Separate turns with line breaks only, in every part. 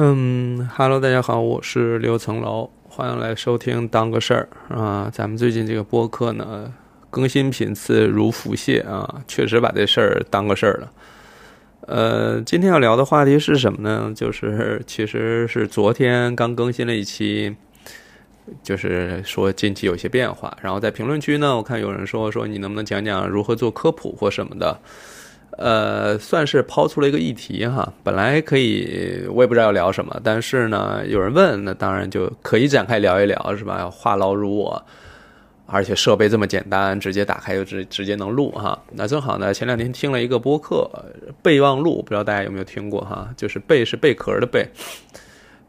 嗯哈喽，大家好，我是刘层楼，欢迎来收听当个事儿啊。咱们最近这个播客呢，更新频次如腹泻啊，确实把这事儿当个事儿了。呃，今天要聊的话题是什么呢？就是其实是昨天刚更新了一期，就是说近期有些变化。然后在评论区呢，我看有人说说你能不能讲讲如何做科普或什么的。呃，算是抛出了一个议题哈。本来可以，我也不知道要聊什么，但是呢，有人问，那当然就可以展开聊一聊，是吧？话痨如我，而且设备这么简单，直接打开就直直接能录哈。那正好呢，前两天听了一个播客《备忘录》，不知道大家有没有听过哈？就是备是贝壳的贝。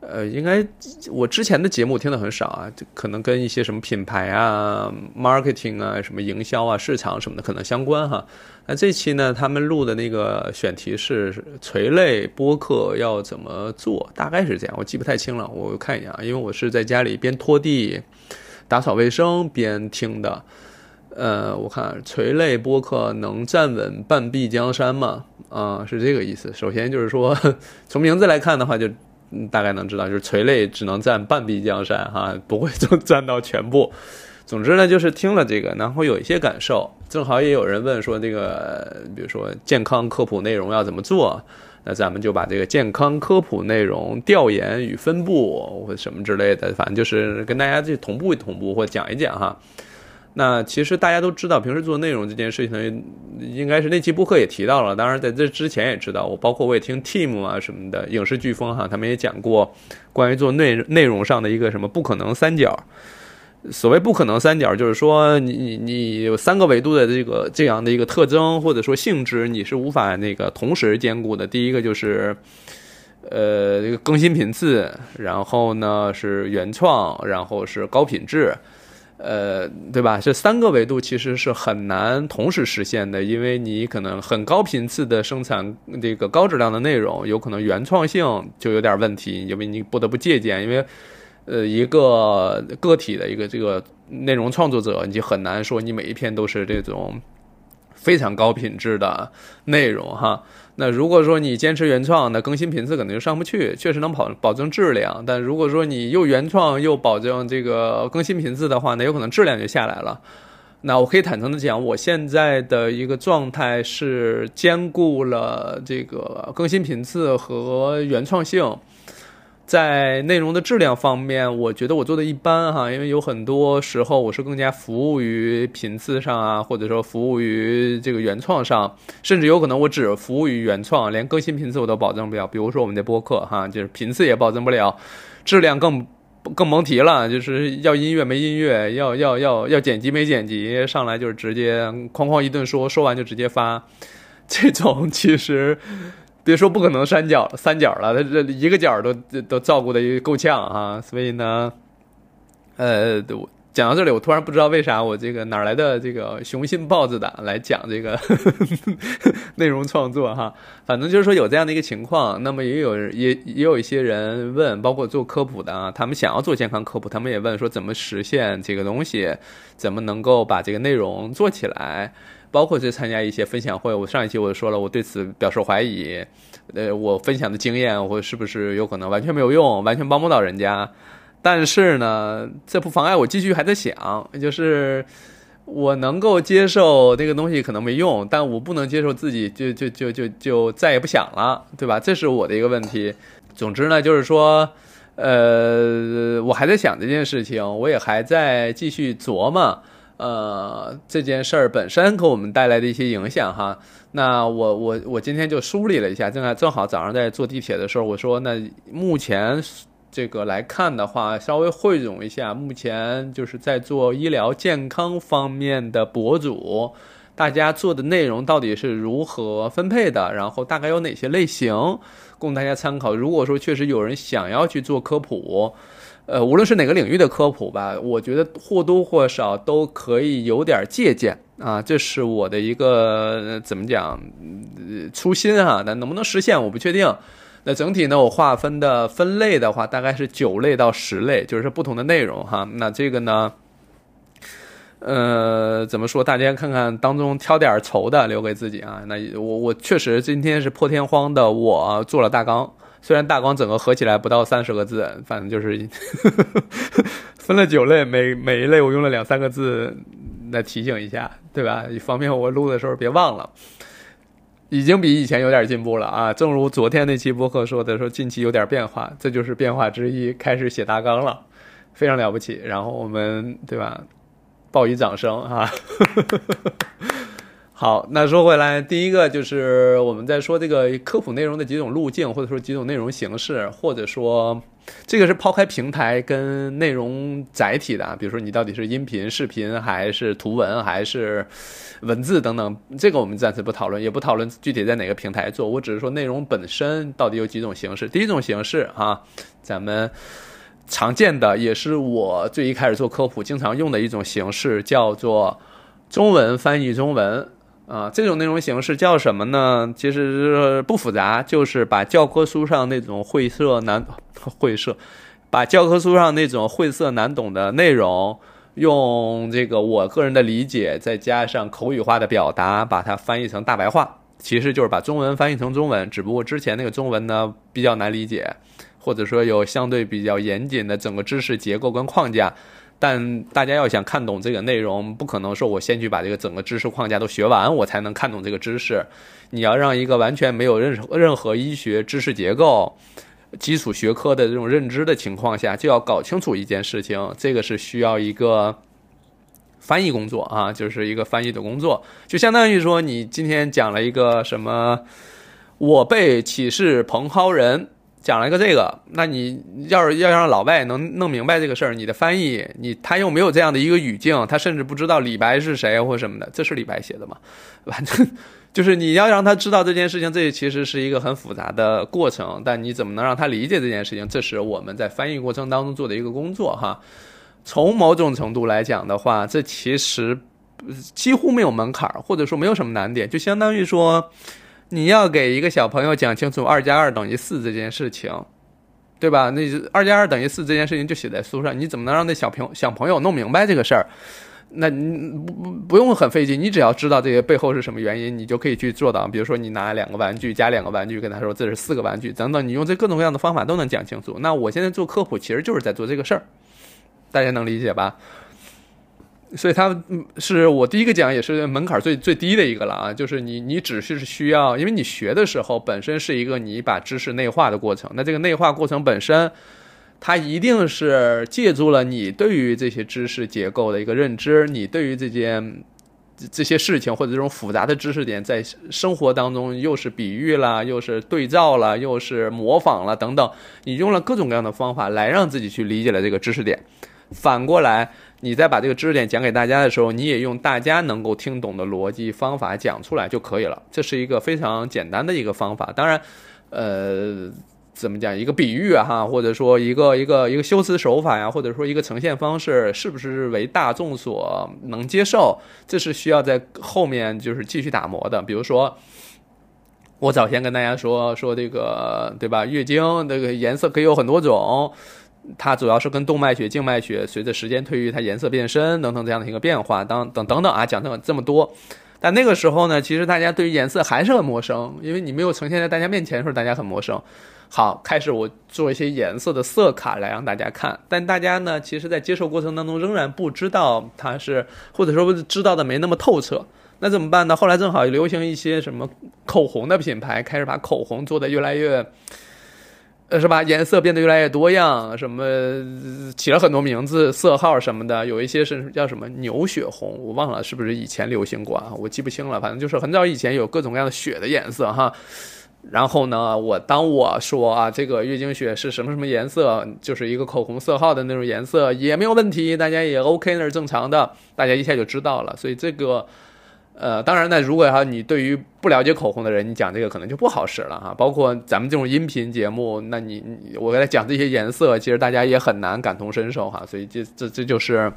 呃，应该我之前的节目听的很少啊，可能跟一些什么品牌啊、marketing 啊、什么营销啊、市场什么的可能相关哈。那这期呢，他们录的那个选题是垂类播客要怎么做，大概是这样，我记不太清了，我看一下啊，因为我是在家里边拖地、打扫卫生边听的。呃，我看垂类播客能站稳半壁江山吗？啊，是这个意思。首先就是说，从名字来看的话，就。大概能知道，就是垂类只能占半壁江山哈，不会就占到全部。总之呢，就是听了这个，然后有一些感受。正好也有人问说，这个比如说健康科普内容要怎么做？那咱们就把这个健康科普内容调研与分布或什么之类的，反正就是跟大家去同步同步或讲一讲哈。那其实大家都知道，平时做内容这件事情，应该是那期播客也提到了。当然，在这之前也知道，我包括我也听 Team 啊什么的，影视飓风哈，他们也讲过关于做内内容上的一个什么不可能三角。所谓不可能三角，就是说你你你有三个维度的这个这样的一个特征或者说性质，你是无法那个同时兼顾的。第一个就是，呃，这个更新频次，然后呢是原创，然后是高品质。呃，对吧？这三个维度其实是很难同时实现的，因为你可能很高频次的生产这个高质量的内容，有可能原创性就有点问题，因为你不得不借鉴。因为，呃，一个个体的一个这个内容创作者，你就很难说你每一篇都是这种非常高品质的内容哈。那如果说你坚持原创，那更新频次可能就上不去，确实能保保证质量。但如果说你又原创又保证这个更新频次的话，那有可能质量就下来了。那我可以坦诚的讲，我现在的一个状态是兼顾了这个更新频次和原创性。在内容的质量方面，我觉得我做的一般哈，因为有很多时候我是更加服务于频次上啊，或者说服务于这个原创上，甚至有可能我只服务于原创，连更新频次我都保证不了。比如说我们的播客哈，就是频次也保证不了，质量更更甭提了，就是要音乐没音乐，要要要要剪辑没剪辑，上来就是直接哐哐一顿说，说完就直接发，这种其实。别说不可能三角三角了，他这一个角都都照顾的够呛啊！所以呢，呃，讲到这里，我突然不知道为啥我这个哪来的这个雄心豹子胆来讲这个 内容创作哈。反正就是说有这样的一个情况，那么也有也也有一些人问，包括做科普的啊，他们想要做健康科普，他们也问说怎么实现这个东西，怎么能够把这个内容做起来。包括去参加一些分享会，我上一期我就说了，我对此表示怀疑。呃，我分享的经验，我是不是有可能完全没有用，完全帮不到人家？但是呢，这不妨碍我继续还在想，就是我能够接受那个东西可能没用，但我不能接受自己就就就就就再也不想了，对吧？这是我的一个问题。总之呢，就是说，呃，我还在想这件事情，我也还在继续琢磨。呃，这件事儿本身给我们带来的一些影响哈，那我我我今天就梳理了一下，正在正好早上在坐地铁的时候，我说那目前这个来看的话，稍微汇总一下，目前就是在做医疗健康方面的博主，大家做的内容到底是如何分配的，然后大概有哪些类型供大家参考。如果说确实有人想要去做科普。呃，无论是哪个领域的科普吧，我觉得或多或少都可以有点借鉴啊，这是我的一个怎么讲初心哈，但能不能实现我不确定。那整体呢，我划分的分类的话，大概是九类到十类，就是不同的内容哈。那这个呢，呃，怎么说？大家看看当中挑点稠的留给自己啊。那我我确实今天是破天荒的，我做了大纲。虽然大纲整个合起来不到三十个字，反正就是 分了九类，每每一类我用了两三个字来提醒一下，对吧？方便我录的时候别忘了。已经比以前有点进步了啊！正如昨天那期播客说的，说近期有点变化，这就是变化之一，开始写大纲了，非常了不起。然后我们对吧，报以掌声哈。好，那说回来，第一个就是我们在说这个科普内容的几种路径，或者说几种内容形式，或者说这个是抛开平台跟内容载体的啊，比如说你到底是音频、视频还是图文还是文字等等，这个我们暂时不讨论，也不讨论具体在哪个平台做，我只是说内容本身到底有几种形式。第一种形式啊，咱们常见的也是我最一开始做科普经常用的一种形式，叫做中文翻译中文。啊，这种内容形式叫什么呢？其实不复杂，就是把教科书上那种晦涩难晦涩，把教科书上那种晦涩难懂的内容，用这个我个人的理解，再加上口语化的表达，把它翻译成大白话。其实就是把中文翻译成中文，只不过之前那个中文呢比较难理解，或者说有相对比较严谨的整个知识结构跟框架。但大家要想看懂这个内容，不可能说我先去把这个整个知识框架都学完，我才能看懂这个知识。你要让一个完全没有任任何医学知识结构、基础学科的这种认知的情况下，就要搞清楚一件事情，这个是需要一个翻译工作啊，就是一个翻译的工作，就相当于说你今天讲了一个什么，我被启示蓬蒿人。讲了一个这个，那你要是要让老外能弄明白这个事儿，你的翻译，你他又没有这样的一个语境，他甚至不知道李白是谁或什么的，这是李白写的吗？反正就是你要让他知道这件事情，这其实是一个很复杂的过程，但你怎么能让他理解这件事情？这是我们在翻译过程当中做的一个工作哈。从某种程度来讲的话，这其实几乎没有门槛，或者说没有什么难点，就相当于说。你要给一个小朋友讲清楚二加二等于四这件事情，对吧？那二加二等于四这件事情就写在书上，你怎么能让那小朋小朋友弄明白这个事儿？那你不不不用很费劲，你只要知道这些背后是什么原因，你就可以去做到。比如说，你拿两个玩具加两个玩具，跟他说这是四个玩具，等等，你用这各种各样的方法都能讲清楚。那我现在做科普，其实就是在做这个事儿，大家能理解吧？所以它是我第一个讲，也是门槛最最低的一个了啊！就是你你只是需要，因为你学的时候本身是一个你把知识内化的过程，那这个内化过程本身，它一定是借助了你对于这些知识结构的一个认知，你对于这件这些事情或者这种复杂的知识点，在生活当中又是比喻了，又是对照了，又是模仿了等等，你用了各种各样的方法来让自己去理解了这个知识点，反过来。你在把这个知识点讲给大家的时候，你也用大家能够听懂的逻辑方法讲出来就可以了。这是一个非常简单的一个方法。当然，呃，怎么讲？一个比喻哈，或者说一个一个一个修辞手法呀，或者说一个呈现方式，是不是为大众所能接受？这是需要在后面就是继续打磨的。比如说，我早先跟大家说说这个，对吧？月经这个颜色可以有很多种。它主要是跟动脉血、静脉血随着时间推移，它颜色变深等等这样的一个变化，当等等等啊，讲这么这么多。但那个时候呢，其实大家对于颜色还是很陌生，因为你没有呈现在大家面前的时候，大家很陌生。好，开始我做一些颜色的色卡来让大家看，但大家呢，其实在接受过程当中仍然不知道它是，或者说知道的没那么透彻。那怎么办呢？后来正好流行一些什么口红的品牌，开始把口红做的越来越。呃，是吧？颜色变得越来越多样，什么起了很多名字、色号什么的，有一些是叫什么牛血红，我忘了是不是以前流行过啊？我记不清了，反正就是很早以前有各种各样的血的颜色哈。然后呢，我当我说啊，这个月经血是什么什么颜色，就是一个口红色号的那种颜色，也没有问题，大家也 OK，那是正常的，大家一下就知道了。所以这个。呃，当然呢，如果哈你对于不了解口红的人，你讲这个可能就不好使了哈。包括咱们这种音频节目，那你我给他讲这些颜色，其实大家也很难感同身受哈。所以这这这就是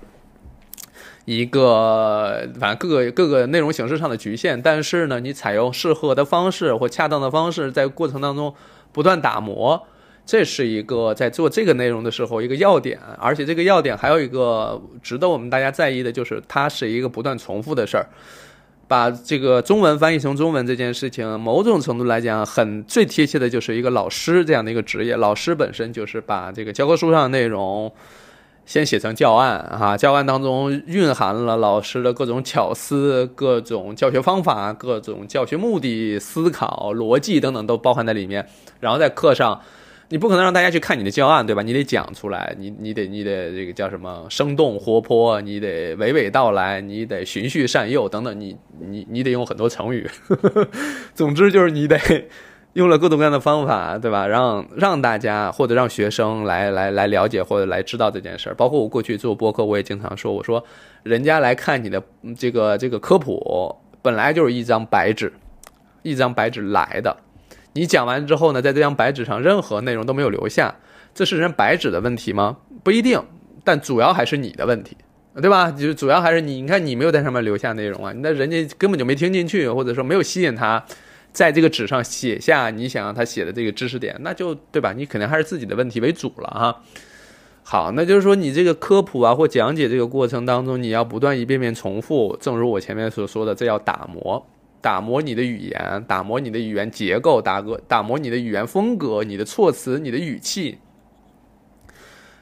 一个反正各个各个内容形式上的局限。但是呢，你采用适合的方式或恰当的方式，在过程当中不断打磨，这是一个在做这个内容的时候一个要点。而且这个要点还有一个值得我们大家在意的，就是它是一个不断重复的事儿。把这个中文翻译成中文这件事情，某种程度来讲，很最贴切的就是一个老师这样的一个职业。老师本身就是把这个教科书上的内容先写成教案啊，教案当中蕴含了老师的各种巧思、各种教学方法、各种教学目的、思考逻辑等等都包含在里面，然后在课上。你不可能让大家去看你的教案，对吧？你得讲出来，你你得你得这个叫什么生动活泼，你得娓娓道来，你得循序善诱等等，你你你得用很多成语。总之就是你得用了各种各样的方法，对吧？让让大家或者让学生来来来了解或者来知道这件事儿。包括我过去做播客，我也经常说，我说人家来看你的这个这个科普，本来就是一张白纸，一张白纸来的。你讲完之后呢，在这张白纸上任何内容都没有留下，这是人白纸的问题吗？不一定，但主要还是你的问题，对吧？就主要还是你，你看你没有在上面留下内容啊，那人家根本就没听进去，或者说没有吸引他，在这个纸上写下你想让他写的这个知识点，那就对吧？你肯定还是自己的问题为主了哈。好，那就是说你这个科普啊或讲解这个过程当中，你要不断一遍遍重复，正如我前面所说的，这要打磨。打磨你的语言，打磨你的语言结构，打个打磨你的语言风格，你的措辞，你的语气，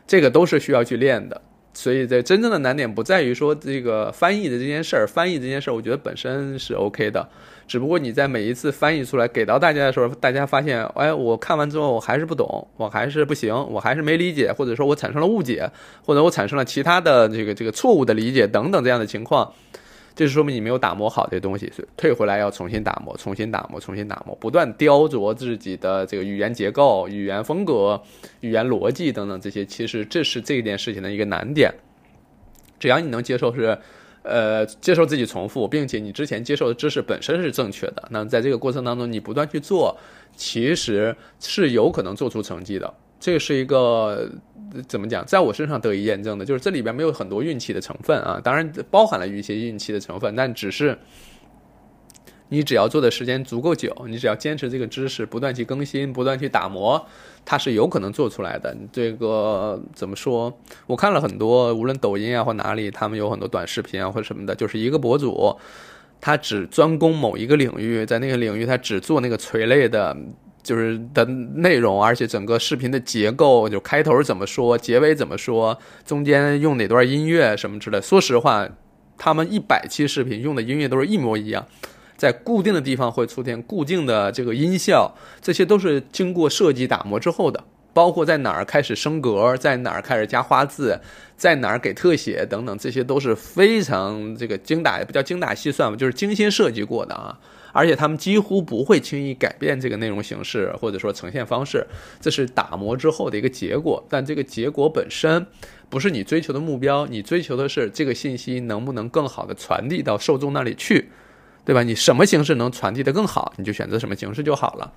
这个都是需要去练的。所以，这真正的难点不在于说这个翻译的这件事儿，翻译这件事儿，我觉得本身是 OK 的。只不过你在每一次翻译出来给到大家的时候，大家发现，哎，我看完之后我还是不懂，我还是不行，我还是没理解，或者说我产生了误解，或者我产生了其他的这个这个错误的理解等等这样的情况。这是说明你没有打磨好这东西，所以退回来要重新打磨，重新打磨，重新打磨，不断雕琢自己的这个语言结构、语言风格、语言逻辑等等这些。其实这是这件事情的一个难点。只要你能接受是，呃，接受自己重复，并且你之前接受的知识本身是正确的，那在这个过程当中你不断去做，其实是有可能做出成绩的。这是一个怎么讲，在我身上得以验证的，就是这里边没有很多运气的成分啊，当然包含了一些运气的成分，但只是你只要做的时间足够久，你只要坚持这个知识，不断去更新，不断去打磨，它是有可能做出来的。这个怎么说？我看了很多，无论抖音啊或哪里，他们有很多短视频啊或者什么的，就是一个博主，他只专攻某一个领域，在那个领域他只做那个垂类的。就是的内容，而且整个视频的结构，就开头怎么说，结尾怎么说，中间用哪段音乐什么之类。说实话，他们一百期视频用的音乐都是一模一样，在固定的地方会出现固定的这个音效，这些都是经过设计打磨之后的。包括在哪儿开始升格，在哪儿开始加花字，在哪儿给特写等等，这些都是非常这个精打，也不叫精打细算吧，就是精心设计过的啊。而且他们几乎不会轻易改变这个内容形式，或者说呈现方式，这是打磨之后的一个结果。但这个结果本身不是你追求的目标，你追求的是这个信息能不能更好的传递到受众那里去，对吧？你什么形式能传递的更好，你就选择什么形式就好了。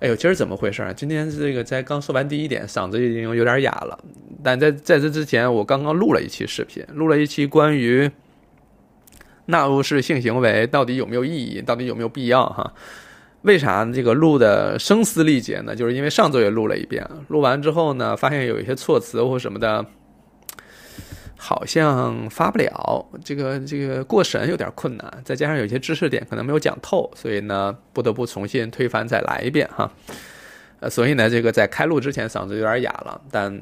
哎呦，今儿怎么回事？今天这个才刚说完第一点，嗓子已经有点哑了。但在在这之前，我刚刚录了一期视频，录了一期关于。纳入式性行为到底有没有意义？到底有没有必要？哈，为啥这个录的声嘶力竭呢？就是因为上周也录了一遍，录完之后呢，发现有一些措辞或什么的，好像发不了，这个这个过审有点困难，再加上有些知识点可能没有讲透，所以呢，不得不重新推翻再来一遍哈。呃，所以呢，这个在开录之前嗓子有点哑了，但。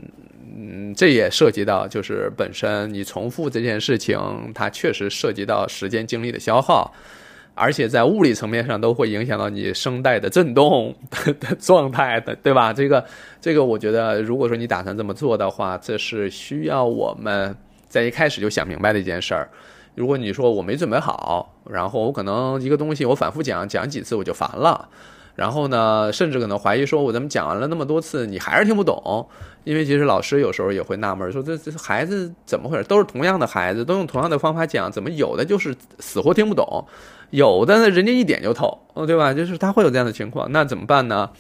嗯，这也涉及到，就是本身你重复这件事情，它确实涉及到时间精力的消耗，而且在物理层面上都会影响到你声带的震动的 状态的，对吧？这个，这个，我觉得，如果说你打算这么做的话，这是需要我们在一开始就想明白的一件事儿。如果你说我没准备好，然后我可能一个东西我反复讲讲几次我就烦了。然后呢，甚至可能怀疑说，我怎么讲完了那么多次，你还是听不懂？因为其实老师有时候也会纳闷，说这这孩子怎么回事？都是同样的孩子，都用同样的方法讲，怎么有的就是死活听不懂，有的呢人家一点就透，对吧？就是他会有这样的情况，那怎么办呢？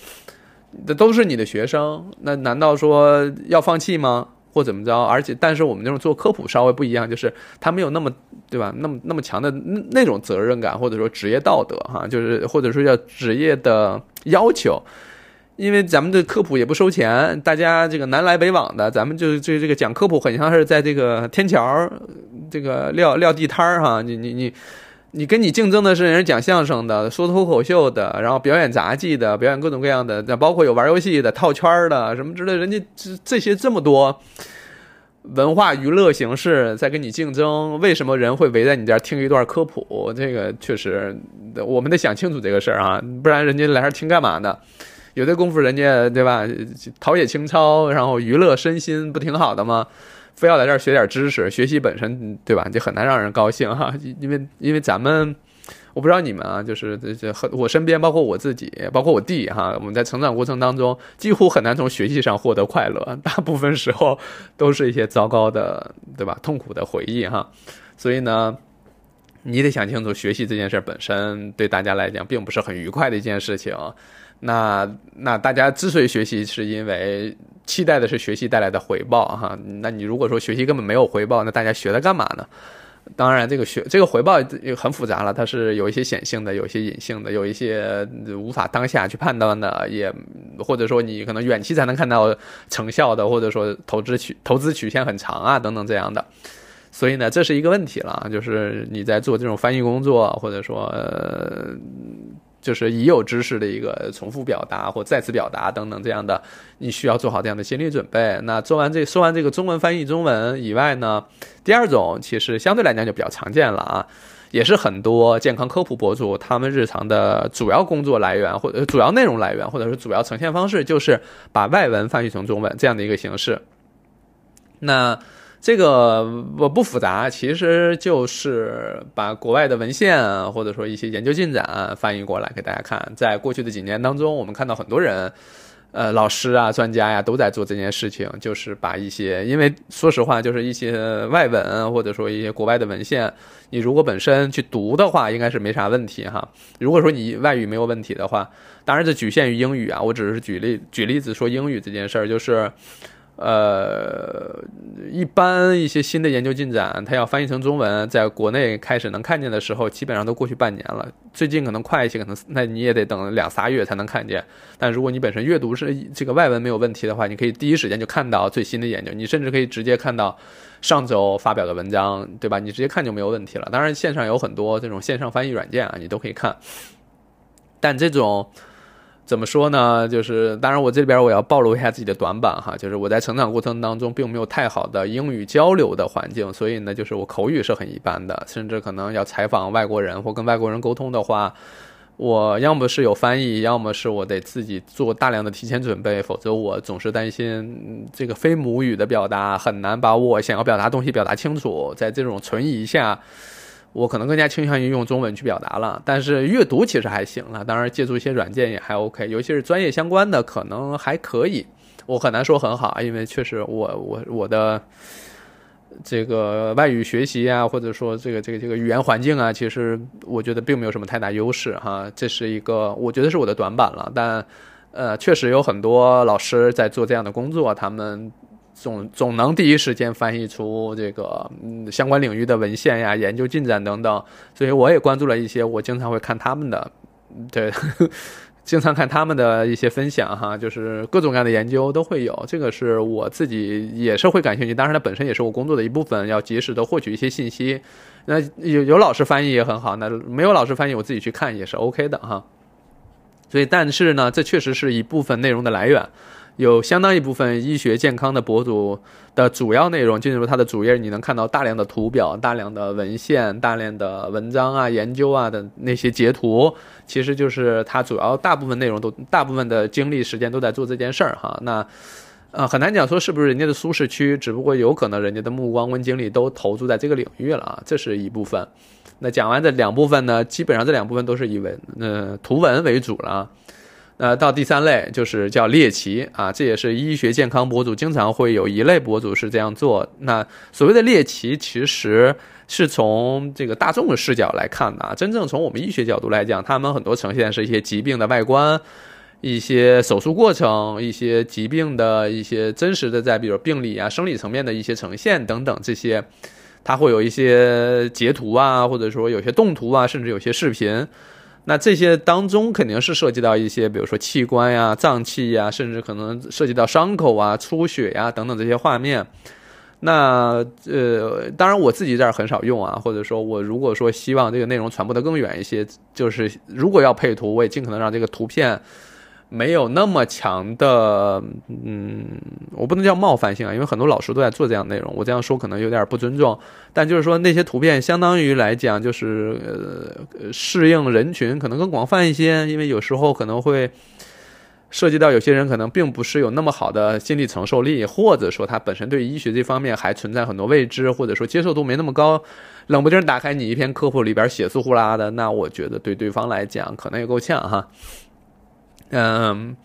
这都是你的学生，那难道说要放弃吗？或怎么着？而且，但是我们那种做科普稍微不一样，就是他没有那么，对吧？那么那么强的那种责任感，或者说职业道德，哈，就是或者说叫职业的要求。因为咱们的科普也不收钱，大家这个南来北往的，咱们就就这个讲科普，很像是在这个天桥这个撂撂地摊儿哈。你你你你跟你竞争的是人讲相声的、说脱口秀的，然后表演杂技的、表演各种各样的，包括有玩游戏的、套圈的什么之类，人家这这些这么多文化娱乐形式在跟你竞争，为什么人会围在你这儿听一段科普？这个确实，我们得想清楚这个事儿啊，不然人家来这儿听干嘛呢？有这功夫，人家对吧？陶冶情操，然后娱乐身心，不挺好的吗？非要来这儿学点知识，学习本身对吧，就很难让人高兴哈。因为因为咱们，我不知道你们啊，就是这这和我身边，包括我自己，包括我弟哈，我们在成长过程当中，几乎很难从学习上获得快乐，大部分时候都是一些糟糕的，对吧？痛苦的回忆哈。所以呢，你得想清楚，学习这件事本身对大家来讲并不是很愉快的一件事情。那那大家之所以学习，是因为期待的是学习带来的回报哈。那你如果说学习根本没有回报，那大家学它干嘛呢？当然，这个学这个回报很复杂了，它是有一些显性的，有一些隐性的，有一些无法当下去判断的，也或者说你可能远期才能看到成效的，或者说投资曲投资曲线很长啊等等这样的。所以呢，这是一个问题了，就是你在做这种翻译工作，或者说。就是已有知识的一个重复表达或再次表达等等这样的，你需要做好这样的心理准备。那做完这说完这个中文翻译中文以外呢，第二种其实相对来讲就比较常见了啊，也是很多健康科普博主他们日常的主要工作来源或者主要内容来源或者是主要呈现方式，就是把外文翻译成中文这样的一个形式。那。这个我不复杂，其实就是把国外的文献或者说一些研究进展翻译过来给大家看。在过去的几年当中，我们看到很多人，呃，老师啊、专家呀，都在做这件事情，就是把一些，因为说实话，就是一些外文或者说一些国外的文献，你如果本身去读的话，应该是没啥问题哈。如果说你外语没有问题的话，当然这局限于英语啊，我只是举例举例子说英语这件事儿，就是。呃，一般一些新的研究进展，它要翻译成中文，在国内开始能看见的时候，基本上都过去半年了。最近可能快一些，可能那你也得等两仨月才能看见。但如果你本身阅读是这个外文没有问题的话，你可以第一时间就看到最新的研究，你甚至可以直接看到上周发表的文章，对吧？你直接看就没有问题了。当然，线上有很多这种线上翻译软件啊，你都可以看。但这种。怎么说呢？就是当然，我这边我要暴露一下自己的短板哈，就是我在成长过程当中并没有太好的英语交流的环境，所以呢，就是我口语是很一般的，甚至可能要采访外国人或跟外国人沟通的话，我要么是有翻译，要么是我得自己做大量的提前准备，否则我总是担心这个非母语的表达很难把我想要表达东西表达清楚，在这种存疑下。我可能更加倾向于用中文去表达了，但是阅读其实还行了。当然，借助一些软件也还 OK，尤其是专业相关的，可能还可以。我很难说很好，因为确实我我我的这个外语学习啊，或者说这个这个这个语言环境啊，其实我觉得并没有什么太大优势哈。这是一个我觉得是我的短板了。但呃，确实有很多老师在做这样的工作，他们。总总能第一时间翻译出这个嗯相关领域的文献呀、研究进展等等，所以我也关注了一些，我经常会看他们的，对，经常看他们的一些分享哈，就是各种各样的研究都会有，这个是我自己也是会感兴趣，当然它本身也是我工作的一部分，要及时的获取一些信息。那有有老师翻译也很好，那没有老师翻译，我自己去看也是 OK 的哈。所以，但是呢，这确实是一部分内容的来源。有相当一部分医学健康的博主的主要内容进入他的主页，你能看到大量的图表、大量的文献、大量的文章啊、研究啊的那些截图，其实就是他主要大部分内容都大部分的精力时间都在做这件事儿哈。那呃很难讲说是不是人家的舒适区，只不过有可能人家的目光跟精力都投注在这个领域了啊，这是一部分。那讲完这两部分呢，基本上这两部分都是以文呃图文为主了。呃，到第三类就是叫猎奇啊，这也是医学健康博主经常会有一类博主是这样做。那所谓的猎奇，其实是从这个大众的视角来看的啊。真正从我们医学角度来讲，他们很多呈现是一些疾病的外观、一些手术过程、一些疾病的一些真实的在比如病理啊、生理层面的一些呈现等等这些，它会有一些截图啊，或者说有些动图啊，甚至有些视频。那这些当中肯定是涉及到一些，比如说器官呀、脏器呀，甚至可能涉及到伤口啊、出血呀等等这些画面。那呃，当然我自己这儿很少用啊，或者说我如果说希望这个内容传播的更远一些，就是如果要配图，我也尽可能让这个图片没有那么强的，嗯，我不能叫冒犯性啊，因为很多老师都在做这样内容，我这样说可能有点不尊重，但就是说那些图片相当于来讲就是呃适应人群可能更广泛一些，因为有时候可能会。涉及到有些人可能并不是有那么好的心理承受力，或者说他本身对医学这方面还存在很多未知，或者说接受度没那么高，冷不丁打开你一篇科普里边血丝呼啦的，那我觉得对对方来讲可能也够呛哈。嗯，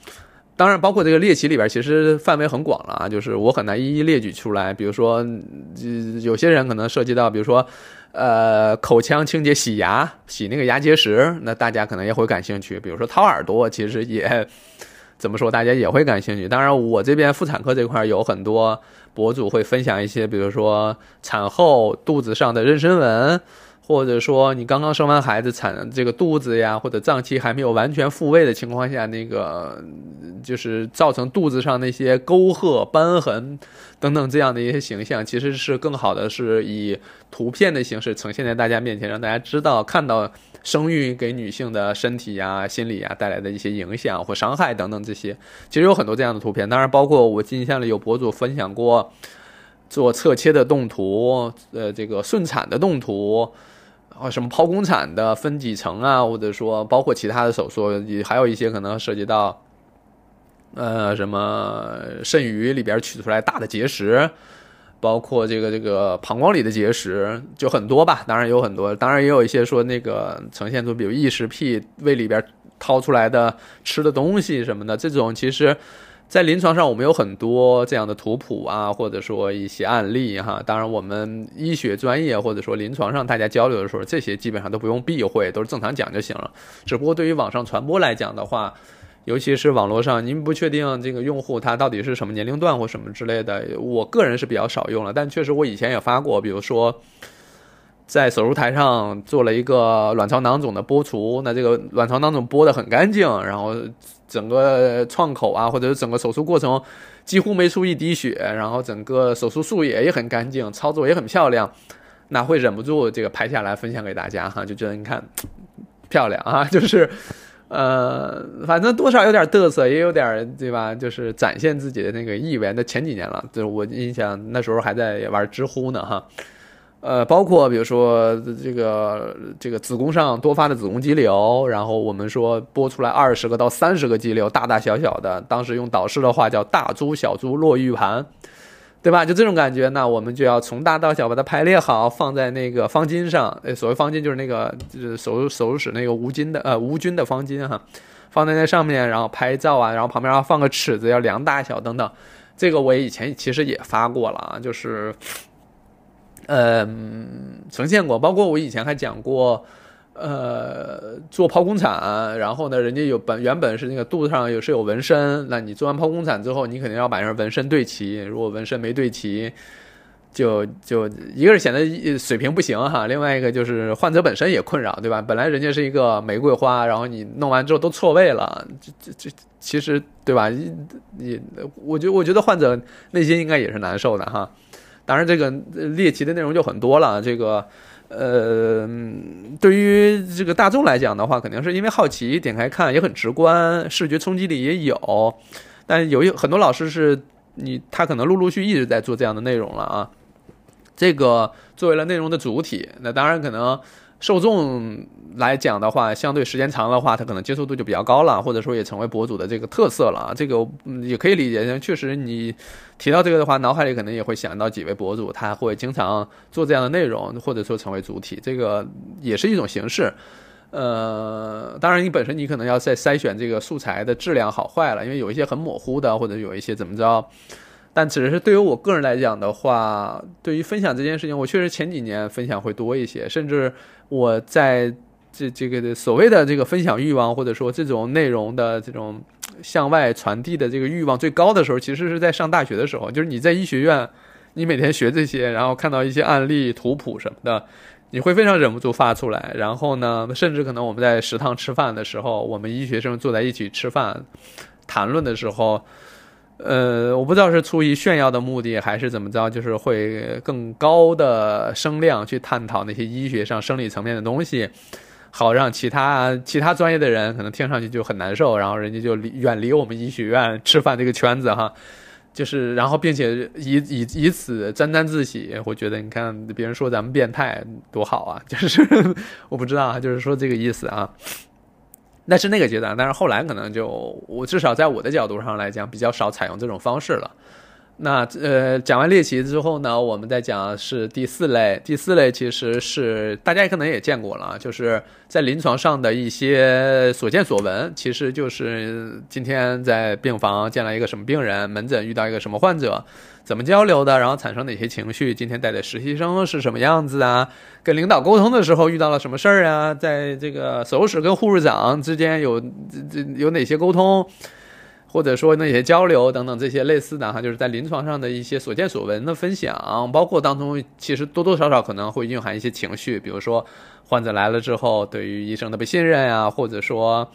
当然包括这个猎奇里边其实范围很广了啊，就是我很难一一列举出来。比如说，有些人可能涉及到，比如说，呃，口腔清洁洗牙洗那个牙结石，那大家可能也会感兴趣。比如说掏耳朵，其实也。怎么说，大家也会感兴趣。当然，我这边妇产科这块有很多博主会分享一些，比如说产后肚子上的妊娠纹。或者说你刚刚生完孩子，产这个肚子呀，或者脏器还没有完全复位的情况下，那个就是造成肚子上那些沟壑、瘢痕等等这样的一些形象，其实是更好的是以图片的形式呈现在大家面前，让大家知道看到生育给女性的身体呀、心理呀带来的一些影响或伤害等等这些，其实有很多这样的图片。当然，包括我印象里有博主分享过做侧切的动图，呃，这个顺产的动图。啊，什么剖宫产的分几层啊，或者说包括其他的手术，也还有一些可能涉及到，呃，什么肾盂里边取出来大的结石，包括这个这个膀胱里的结石，就很多吧。当然有很多，当然也有一些说那个呈现出比如异食癖，胃里边掏出来的吃的东西什么的，这种其实。在临床上，我们有很多这样的图谱啊，或者说一些案例哈。当然，我们医学专业或者说临床上大家交流的时候，这些基本上都不用避讳，都是正常讲就行了。只不过对于网上传播来讲的话，尤其是网络上，您不确定这个用户他到底是什么年龄段或什么之类的，我个人是比较少用了。但确实我以前也发过，比如说。在手术台上做了一个卵巢囊肿的剥除，那这个卵巢囊肿剥得很干净，然后整个创口啊，或者是整个手术过程几乎没出一滴血，然后整个手术术野也很干净，操作也很漂亮，那会忍不住这个拍下来分享给大家哈，就觉得你看漂亮啊，就是呃，反正多少有点嘚瑟，也有点对吧？就是展现自己的那个意味。那前几年了，就是我印象那时候还在玩知乎呢哈。呃，包括比如说这个这个子宫上多发的子宫肌瘤，然后我们说剥出来二十个到三十个肌瘤，大大小小的，当时用导师的话叫“大珠小珠落玉盘”，对吧？就这种感觉，那我们就要从大到小把它排列好，放在那个方巾上。呃，所谓方巾就是那个就是手手术室那个无菌的呃无菌的方巾哈，放在那上面，然后拍照啊，然后旁边要放个尺子，要量大小等等。这个我以前其实也发过了啊，就是。呃，呈现过，包括我以前还讲过，呃，做剖宫产，然后呢，人家有本原本是那个肚子上有是有纹身，那你做完剖宫产之后，你肯定要把那纹身对齐，如果纹身没对齐，就就一个是显得水平不行哈，另外一个就是患者本身也困扰，对吧？本来人家是一个玫瑰花，然后你弄完之后都错位了，这这这其实对吧？你我觉我觉得患者内心应该也是难受的哈。当然，这个猎奇的内容就很多了。这个，呃，对于这个大众来讲的话，肯定是因为好奇点开看，也很直观，视觉冲击力也有。但有一很多老师是你，他可能陆陆续续一直在做这样的内容了啊。这个作为了内容的主体，那当然可能。受众来讲的话，相对时间长的话，他可能接受度就比较高了，或者说也成为博主的这个特色了。这个也可以理解，确实你提到这个的话，脑海里可能也会想到几位博主，他会经常做这样的内容，或者说成为主体，这个也是一种形式。呃，当然你本身你可能要在筛选这个素材的质量好坏了，因为有一些很模糊的，或者有一些怎么着。但只是对于我个人来讲的话，对于分享这件事情，我确实前几年分享会多一些，甚至我在这这个所谓的这个分享欲望，或者说这种内容的这种向外传递的这个欲望最高的时候，其实是在上大学的时候。就是你在医学院，你每天学这些，然后看到一些案例图谱什么的，你会非常忍不住发出来。然后呢，甚至可能我们在食堂吃饭的时候，我们医学生坐在一起吃饭谈论的时候。呃，我不知道是出于炫耀的目的还是怎么着，就是会更高的声量去探讨那些医学上生理层面的东西，好让其他其他专业的人可能听上去就很难受，然后人家就离远离我们医学院吃饭这个圈子哈。就是然后并且以以以此沾沾自喜，我觉得你看别人说咱们变态多好啊，就是 我不知道啊，就是说这个意思啊。那是那个阶段，但是后来可能就我至少在我的角度上来讲，比较少采用这种方式了。那呃，讲完猎奇之后呢，我们再讲是第四类。第四类其实是大家可能也见过了，就是在临床上的一些所见所闻，其实就是今天在病房见了一个什么病人，门诊遇到一个什么患者，怎么交流的，然后产生哪些情绪，今天带的实习生是什么样子啊，跟领导沟通的时候遇到了什么事儿啊，在这个手术室跟护士长之间有这这有哪些沟通。或者说那些交流等等这些类似的哈，就是在临床上的一些所见所闻的分享，包括当中其实多多少少可能会蕴含一些情绪，比如说患者来了之后对于医生的不信任啊，或者说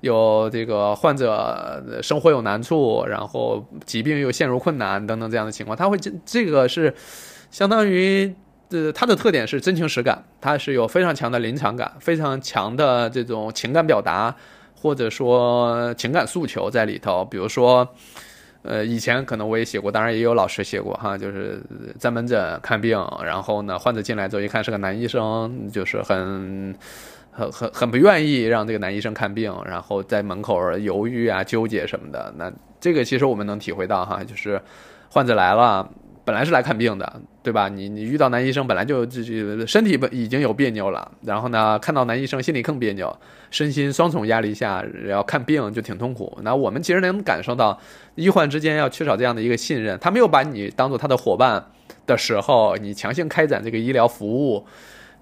有这个患者生活有难处，然后疾病又陷入困难等等这样的情况，他会这这个是相当于呃它的特点是真情实感，它是有非常强的临场感，非常强的这种情感表达。或者说情感诉求在里头，比如说，呃，以前可能我也写过，当然也有老师写过哈，就是在门诊看病，然后呢，患者进来之后一看是个男医生，就是很很很很不愿意让这个男医生看病，然后在门口犹豫啊、纠结什么的。那这个其实我们能体会到哈，就是患者来了。本来是来看病的，对吧？你你遇到男医生，本来就就身体本已经有别扭了，然后呢，看到男医生心里更别扭，身心双重压力下要看病就挺痛苦。那我们其实能感受到，医患之间要缺少这样的一个信任，他没有把你当做他的伙伴的时候，你强行开展这个医疗服务。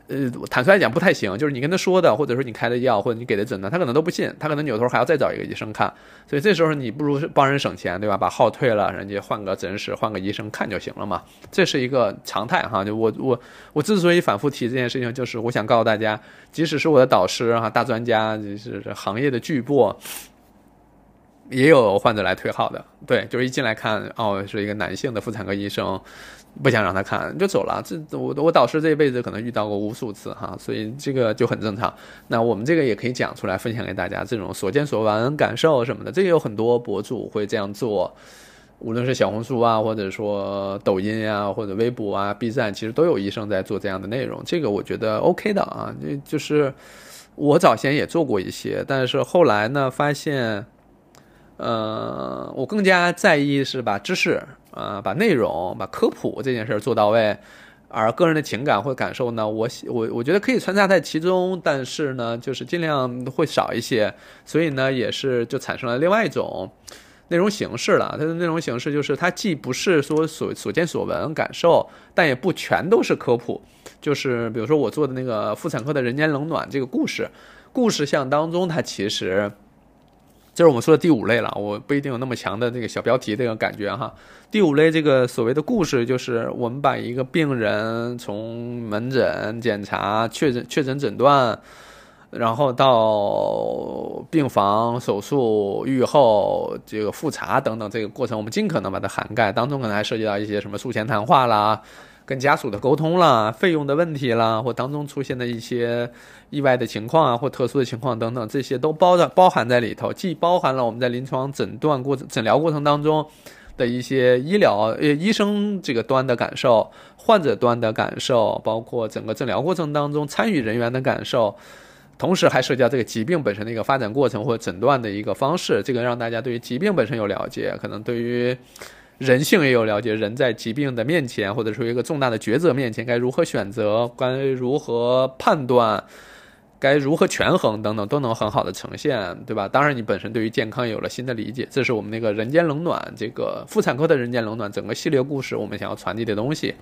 呃，坦率来讲不太行，就是你跟他说的，或者说你开的药，或者你给的诊断，他可能都不信，他可能扭头还要再找一个医生看，所以这时候你不如帮人省钱，对吧？把号退了，人家换个诊室，换个医生看就行了嘛。这是一个常态哈。就我我我之所以反复提这件事情，就是我想告诉大家，即使是我的导师哈，大专家，就是行业的巨擘，也有患者来退号的，对，就是一进来看，哦，是一个男性的妇产科医生。不想让他看就走了，这我我导师这一辈子可能遇到过无数次哈，所以这个就很正常。那我们这个也可以讲出来分享给大家，这种所见所闻、感受什么的，这个有很多博主会这样做，无论是小红书啊，或者说抖音啊，或者微博啊、B 站，其实都有医生在做这样的内容，这个我觉得 OK 的啊。就就是我早先也做过一些，但是后来呢，发现，呃，我更加在意是把知识。呃，把内容、把科普这件事做到位，而个人的情感或感受呢，我我我觉得可以穿插在其中，但是呢，就是尽量会少一些。所以呢，也是就产生了另外一种内容形式了。它的内容形式就是，它既不是说所所见所闻感受，但也不全都是科普。就是比如说我做的那个妇产科的人间冷暖这个故事，故事项当中，它其实。这是我们说的第五类了，我不一定有那么强的这个小标题这个感觉哈。第五类这个所谓的故事，就是我们把一个病人从门诊检查、确诊、确诊诊断，然后到病房手术、愈后这个复查等等这个过程，我们尽可能把它涵盖，当中可能还涉及到一些什么术前谈话啦。跟家属的沟通啦，费用的问题啦，或当中出现的一些意外的情况啊，或特殊的情况等等，这些都包着包含在里头，既包含了我们在临床诊断过程、诊疗过程当中的一些医疗呃医生这个端的感受，患者端的感受，包括整个诊疗过程当中参与人员的感受，同时还涉及到这个疾病本身的一个发展过程或诊断的一个方式，这个让大家对于疾病本身有了解，可能对于。人性也有了解，人在疾病的面前，或者说一个重大的抉择面前，该如何选择，该如何判断，该如何权衡等等，都能很好的呈现，对吧？当然，你本身对于健康有了新的理解，这是我们那个人间冷暖，这个妇产科的人间冷暖，整个系列故事我们想要传递的东西。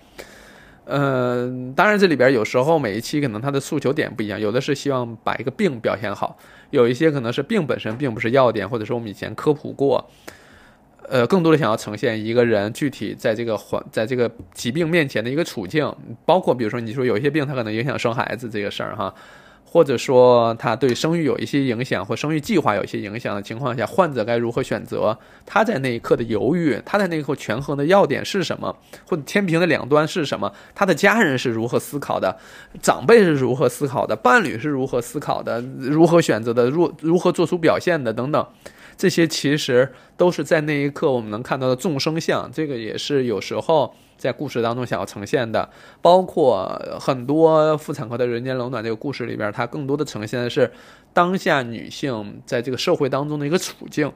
嗯，当然这里边有时候每一期可能它的诉求点不一样，有的是希望把一个病表现好，有一些可能是病本身并不是要点，或者说我们以前科普过。呃，更多的想要呈现一个人具体在这个环，在这个疾病面前的一个处境，包括比如说你说有一些病它可能影响生孩子这个事儿哈，或者说他对生育有一些影响，或生育计划有一些影响的情况下，患者该如何选择？他在那一刻的犹豫，他在那一刻权衡的要点是什么？或者天平的两端是什么？他的家人是如何思考的？长辈是如何思考的？伴侣是如何思考的？如何选择的？如如何做出表现的？等等，这些其实都是在那一刻我们能看到的众生相。这个也是有时候。在故事当中想要呈现的，包括很多妇产科的人间冷暖这个故事里边，它更多的呈现的是当下女性在这个社会当中的一个处境。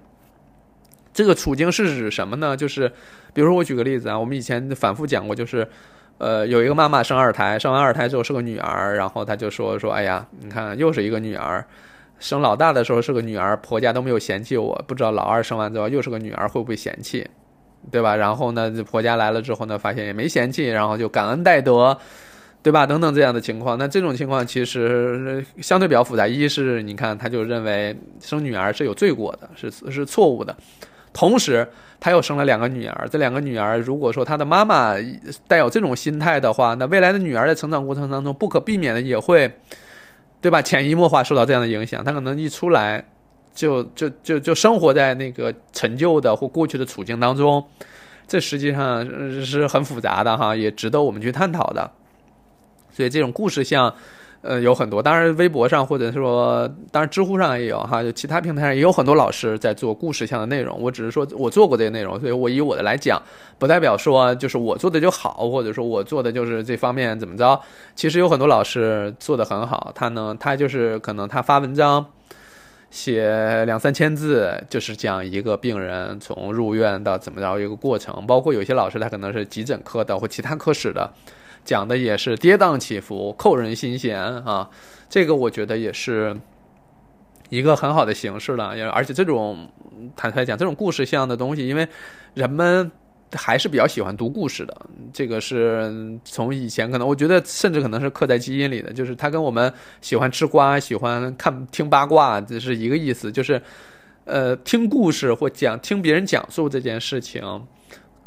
这个处境是指什么呢？就是比如说我举个例子啊，我们以前反复讲过，就是呃有一个妈妈生二胎，生完二胎之后是个女儿，然后她就说说，哎呀，你看又是一个女儿，生老大的时候是个女儿，婆家都没有嫌弃我，不知道老二生完之后又是个女儿会不会嫌弃？对吧？然后呢，婆家来了之后呢，发现也没嫌弃，然后就感恩戴德，对吧？等等这样的情况，那这种情况其实相对比较复杂。一是你看，他就认为生女儿是有罪过的，是是错误的。同时，他又生了两个女儿，这两个女儿如果说他的妈妈带有这种心态的话，那未来的女儿在成长过程当中不可避免的也会，对吧？潜移默化受到这样的影响，他可能一出来。就就就就生活在那个陈旧的或过去的处境当中，这实际上是很复杂的哈，也值得我们去探讨的。所以这种故事像，呃，有很多。当然，微博上或者说，当然知乎上也有哈，就其他平台上也有很多老师在做故事像的内容。我只是说我做过这些内容，所以我以我的来讲，不代表说就是我做的就好，或者说我做的就是这方面怎么着。其实有很多老师做的很好，他呢，他就是可能他发文章。写两三千字，就是讲一个病人从入院到怎么着一个过程，包括有些老师他可能是急诊科的或其他科室的，讲的也是跌宕起伏、扣人心弦啊。这个我觉得也是一个很好的形式了，也而且这种坦率讲，这种故事性的东西，因为人们。还是比较喜欢读故事的，这个是从以前可能我觉得甚至可能是刻在基因里的，就是他跟我们喜欢吃瓜、喜欢看听八卦这是一个意思，就是呃听故事或讲听别人讲述这件事情。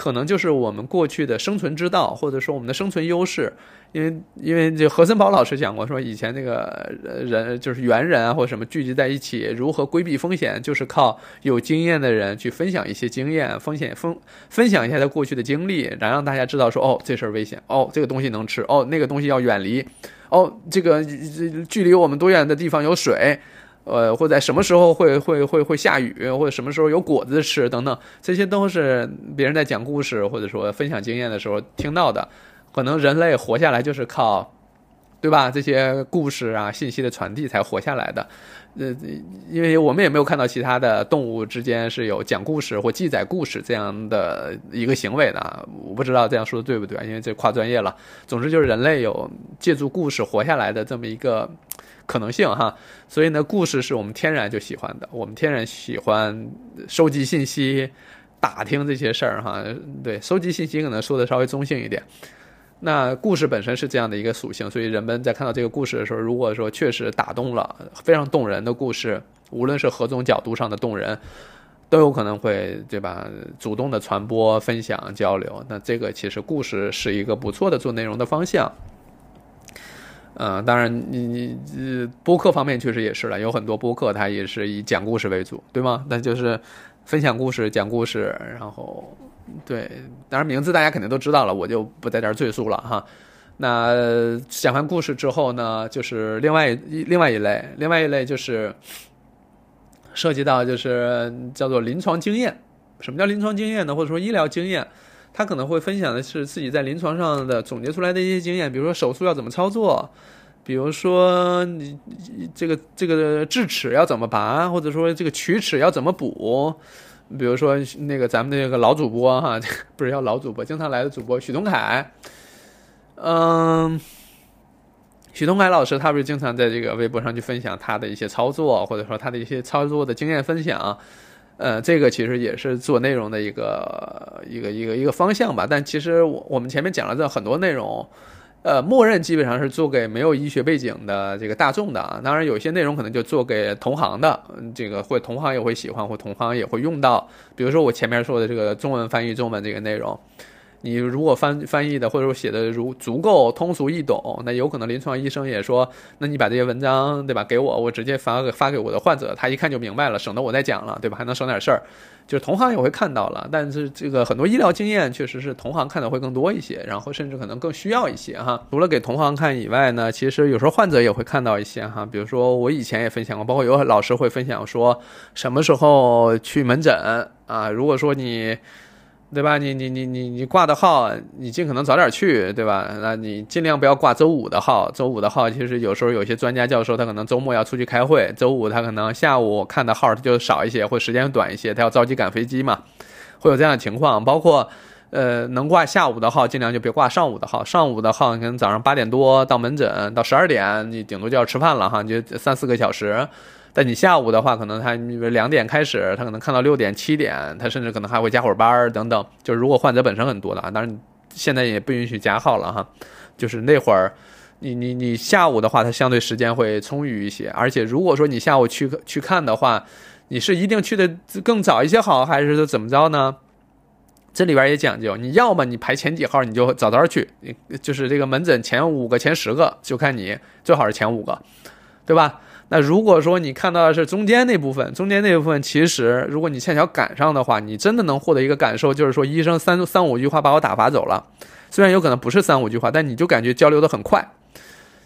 可能就是我们过去的生存之道，或者说我们的生存优势，因为因为这何森宝老师讲过，说以前那个人就是猿人啊，或者什么聚集在一起，如何规避风险，就是靠有经验的人去分享一些经验，风险分分享一下他过去的经历，然后让大家知道说，哦，这事儿危险，哦，这个东西能吃，哦，那个东西要远离，哦，这个距离我们多远的地方有水。呃，或在什么时候会会会会下雨，或者什么时候有果子吃等等，这些都是别人在讲故事或者说分享经验的时候听到的。可能人类活下来就是靠，对吧？这些故事啊、信息的传递才活下来的。呃，因为我们也没有看到其他的动物之间是有讲故事或记载故事这样的一个行为的。我不知道这样说的对不对，因为这跨专业了。总之就是人类有借助故事活下来的这么一个。可能性哈，所以呢，故事是我们天然就喜欢的，我们天然喜欢收集信息、打听这些事儿哈。对，收集信息可能说的稍微中性一点。那故事本身是这样的一个属性，所以人们在看到这个故事的时候，如果说确实打动了，非常动人的故事，无论是何种角度上的动人，都有可能会对吧？主动的传播、分享、交流。那这个其实故事是一个不错的做内容的方向。嗯，当然，你你呃，播客方面确实也是了，有很多播客它也是以讲故事为主，对吗？那就是分享故事、讲故事，然后对，当然名字大家肯定都知道了，我就不在这儿赘述了哈。那讲完故事之后呢，就是另外一另外一类，另外一类就是涉及到就是叫做临床经验。什么叫临床经验呢？或者说医疗经验？他可能会分享的是自己在临床上的总结出来的一些经验，比如说手术要怎么操作，比如说你这个这个智齿要怎么拔，或者说这个龋齿要怎么补，比如说那个咱们那个老主播哈，不是叫老主播，经常来的主播许东凯，嗯，许东凯老师他不是经常在这个微博上去分享他的一些操作，或者说他的一些操作的经验分享。呃，这个其实也是做内容的一个一个一个一个方向吧。但其实我我们前面讲了这很多内容，呃，默认基本上是做给没有医学背景的这个大众的啊。当然，有些内容可能就做给同行的，这个会同行也会喜欢，或同行也会用到。比如说我前面说的这个中文翻译中文这个内容，你如果翻翻译的或者说写的如足够通俗易懂，那有可能临床医生也说，那你把这些文章对吧给我，我直接发给发给我的患者，他一看就明白了，省得我再讲了，对吧？还能省点事儿。就是同行也会看到了，但是这个很多医疗经验确实是同行看的会更多一些，然后甚至可能更需要一些哈。除了给同行看以外呢，其实有时候患者也会看到一些哈。比如说我以前也分享过，包括有老师会分享说什么时候去门诊啊？如果说你。对吧？你你你你你挂的号，你尽可能早点去，对吧？那你尽量不要挂周五的号。周五的号其实有时候有些专家教授他可能周末要出去开会，周五他可能下午看的号他就少一些，或时间短一些，他要着急赶飞机嘛，会有这样的情况。包括呃，能挂下午的号，尽量就别挂上午的号。上午的号可能早上八点多到门诊，到十二点你顶多就要吃饭了哈，你就三四个小时。但你下午的话，可能他两点开始，他可能看到六点、七点，他甚至可能还会加会儿班等等。就是如果患者本身很多的啊，当然现在也不允许加号了哈。就是那会儿，你你你下午的话，他相对时间会充裕一些。而且如果说你下午去去看的话，你是一定去的更早一些好，还是怎么着呢？这里边也讲究，你要么你排前几号，你就早早去，就是这个门诊前五个、前十个，就看你最好是前五个，对吧？那如果说你看到的是中间那部分，中间那部分其实，如果你恰巧赶上的话，你真的能获得一个感受，就是说医生三三五句话把我打发走了，虽然有可能不是三五句话，但你就感觉交流的很快，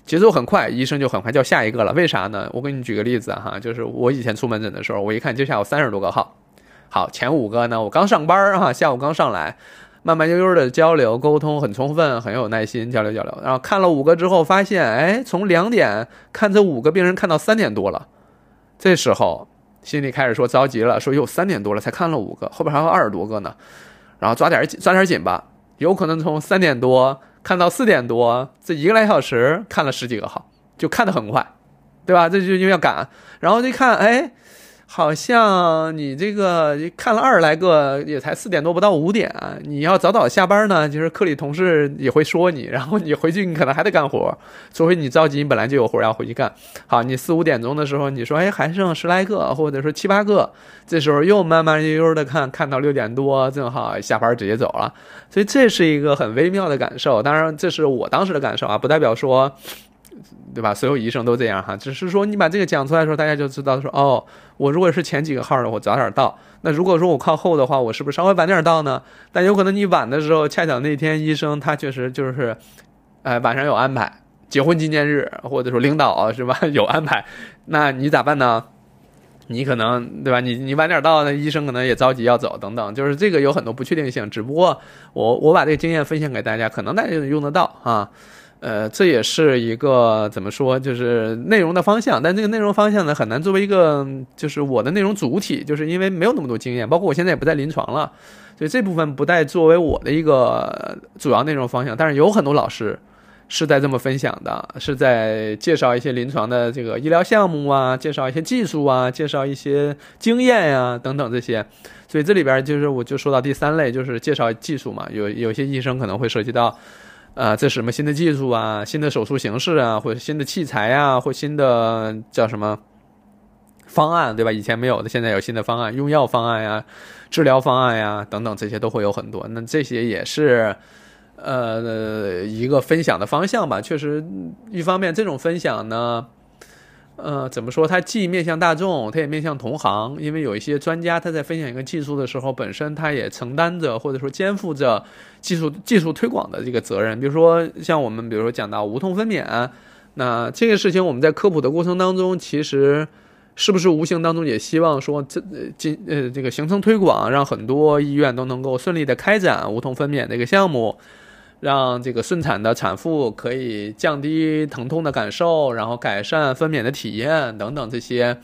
节奏很快，医生就很快叫下一个了。为啥呢？我给你举个例子哈，就是我以前出门诊的时候，我一看就下有三十多个号，好前五个呢，我刚上班哈，下午刚上来。慢慢悠悠的交流沟通很充分，很有耐心交流交流。然后看了五个之后，发现哎，从两点看这五个病人看到三点多了，这时候心里开始说着急了，说哟三点多了才看了五个，后边还有二十多个呢，然后抓点紧抓点紧吧，有可能从三点多看到四点多，这一个来小时看了十几个号，就看得很快，对吧？这就因为要赶，然后一看哎。好像你这个看了二十来个，也才四点多不到五点，你要早早下班呢，就是科里同事也会说你，然后你回去你可能还得干活，除非你着急，你本来就有活要回去干。好，你四五点钟的时候，你说哎还剩十来个，或者说七八个，这时候又慢慢悠悠的看，看到六点多正好下班直接走了，所以这是一个很微妙的感受。当然这是我当时的感受啊，不代表说。对吧？所有医生都这样哈，只是说你把这个讲出来的时候，大家就知道说哦，我如果是前几个号的，我早点到。那如果说我靠后的话，我是不是稍微晚点到呢？但有可能你晚的时候，恰巧那天医生他确实就是，哎，晚上有安排，结婚纪念日，或者说领导是吧 有安排，那你咋办呢？你可能对吧？你你晚点到，那医生可能也着急要走等等，就是这个有很多不确定性。只不过我我把这个经验分享给大家，可能大家用得到啊。呃，这也是一个怎么说，就是内容的方向，但这个内容方向呢，很难作为一个就是我的内容主体，就是因为没有那么多经验，包括我现在也不在临床了，所以这部分不带作为我的一个主要内容方向。但是有很多老师是在这么分享的，是在介绍一些临床的这个医疗项目啊，介绍一些技术啊，介绍一些经验呀等等这些。所以这里边就是我就说到第三类，就是介绍技术嘛，有有些医生可能会涉及到。啊，这是什么新的技术啊？新的手术形式啊，或者新的器材啊，或新的叫什么方案，对吧？以前没有的，现在有新的方案，用药方案呀，治疗方案呀，等等，这些都会有很多。那这些也是呃一个分享的方向吧。确实，一方面这种分享呢。呃，怎么说？它既面向大众，它也面向同行。因为有一些专家，他在分享一个技术的时候，本身他也承担着或者说肩负着技术技术推广的这个责任。比如说，像我们比如说讲到无痛分娩，那这个事情我们在科普的过程当中，其实是不是无形当中也希望说，这今呃这个形成推广，让很多医院都能够顺利的开展无痛分娩这个项目。让这个顺产的产妇可以降低疼痛的感受，然后改善分娩的体验等等这些，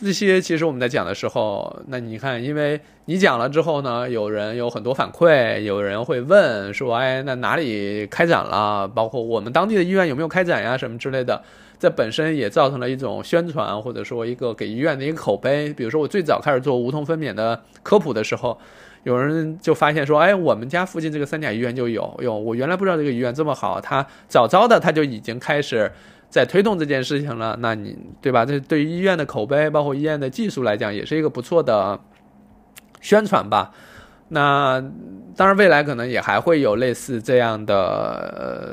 这些其实我们在讲的时候，那你看，因为你讲了之后呢，有人有很多反馈，有人会问说，哎，那哪里开展了？包括我们当地的医院有没有开展呀？什么之类的，这本身也造成了一种宣传，或者说一个给医院的一个口碑。比如说我最早开始做无痛分娩的科普的时候。有人就发现说，哎，我们家附近这个三甲医院就有，哟，我原来不知道这个医院这么好，他早早的他就已经开始在推动这件事情了。那你对吧？这对于医院的口碑，包括医院的技术来讲，也是一个不错的宣传吧。那当然，未来可能也还会有类似这样的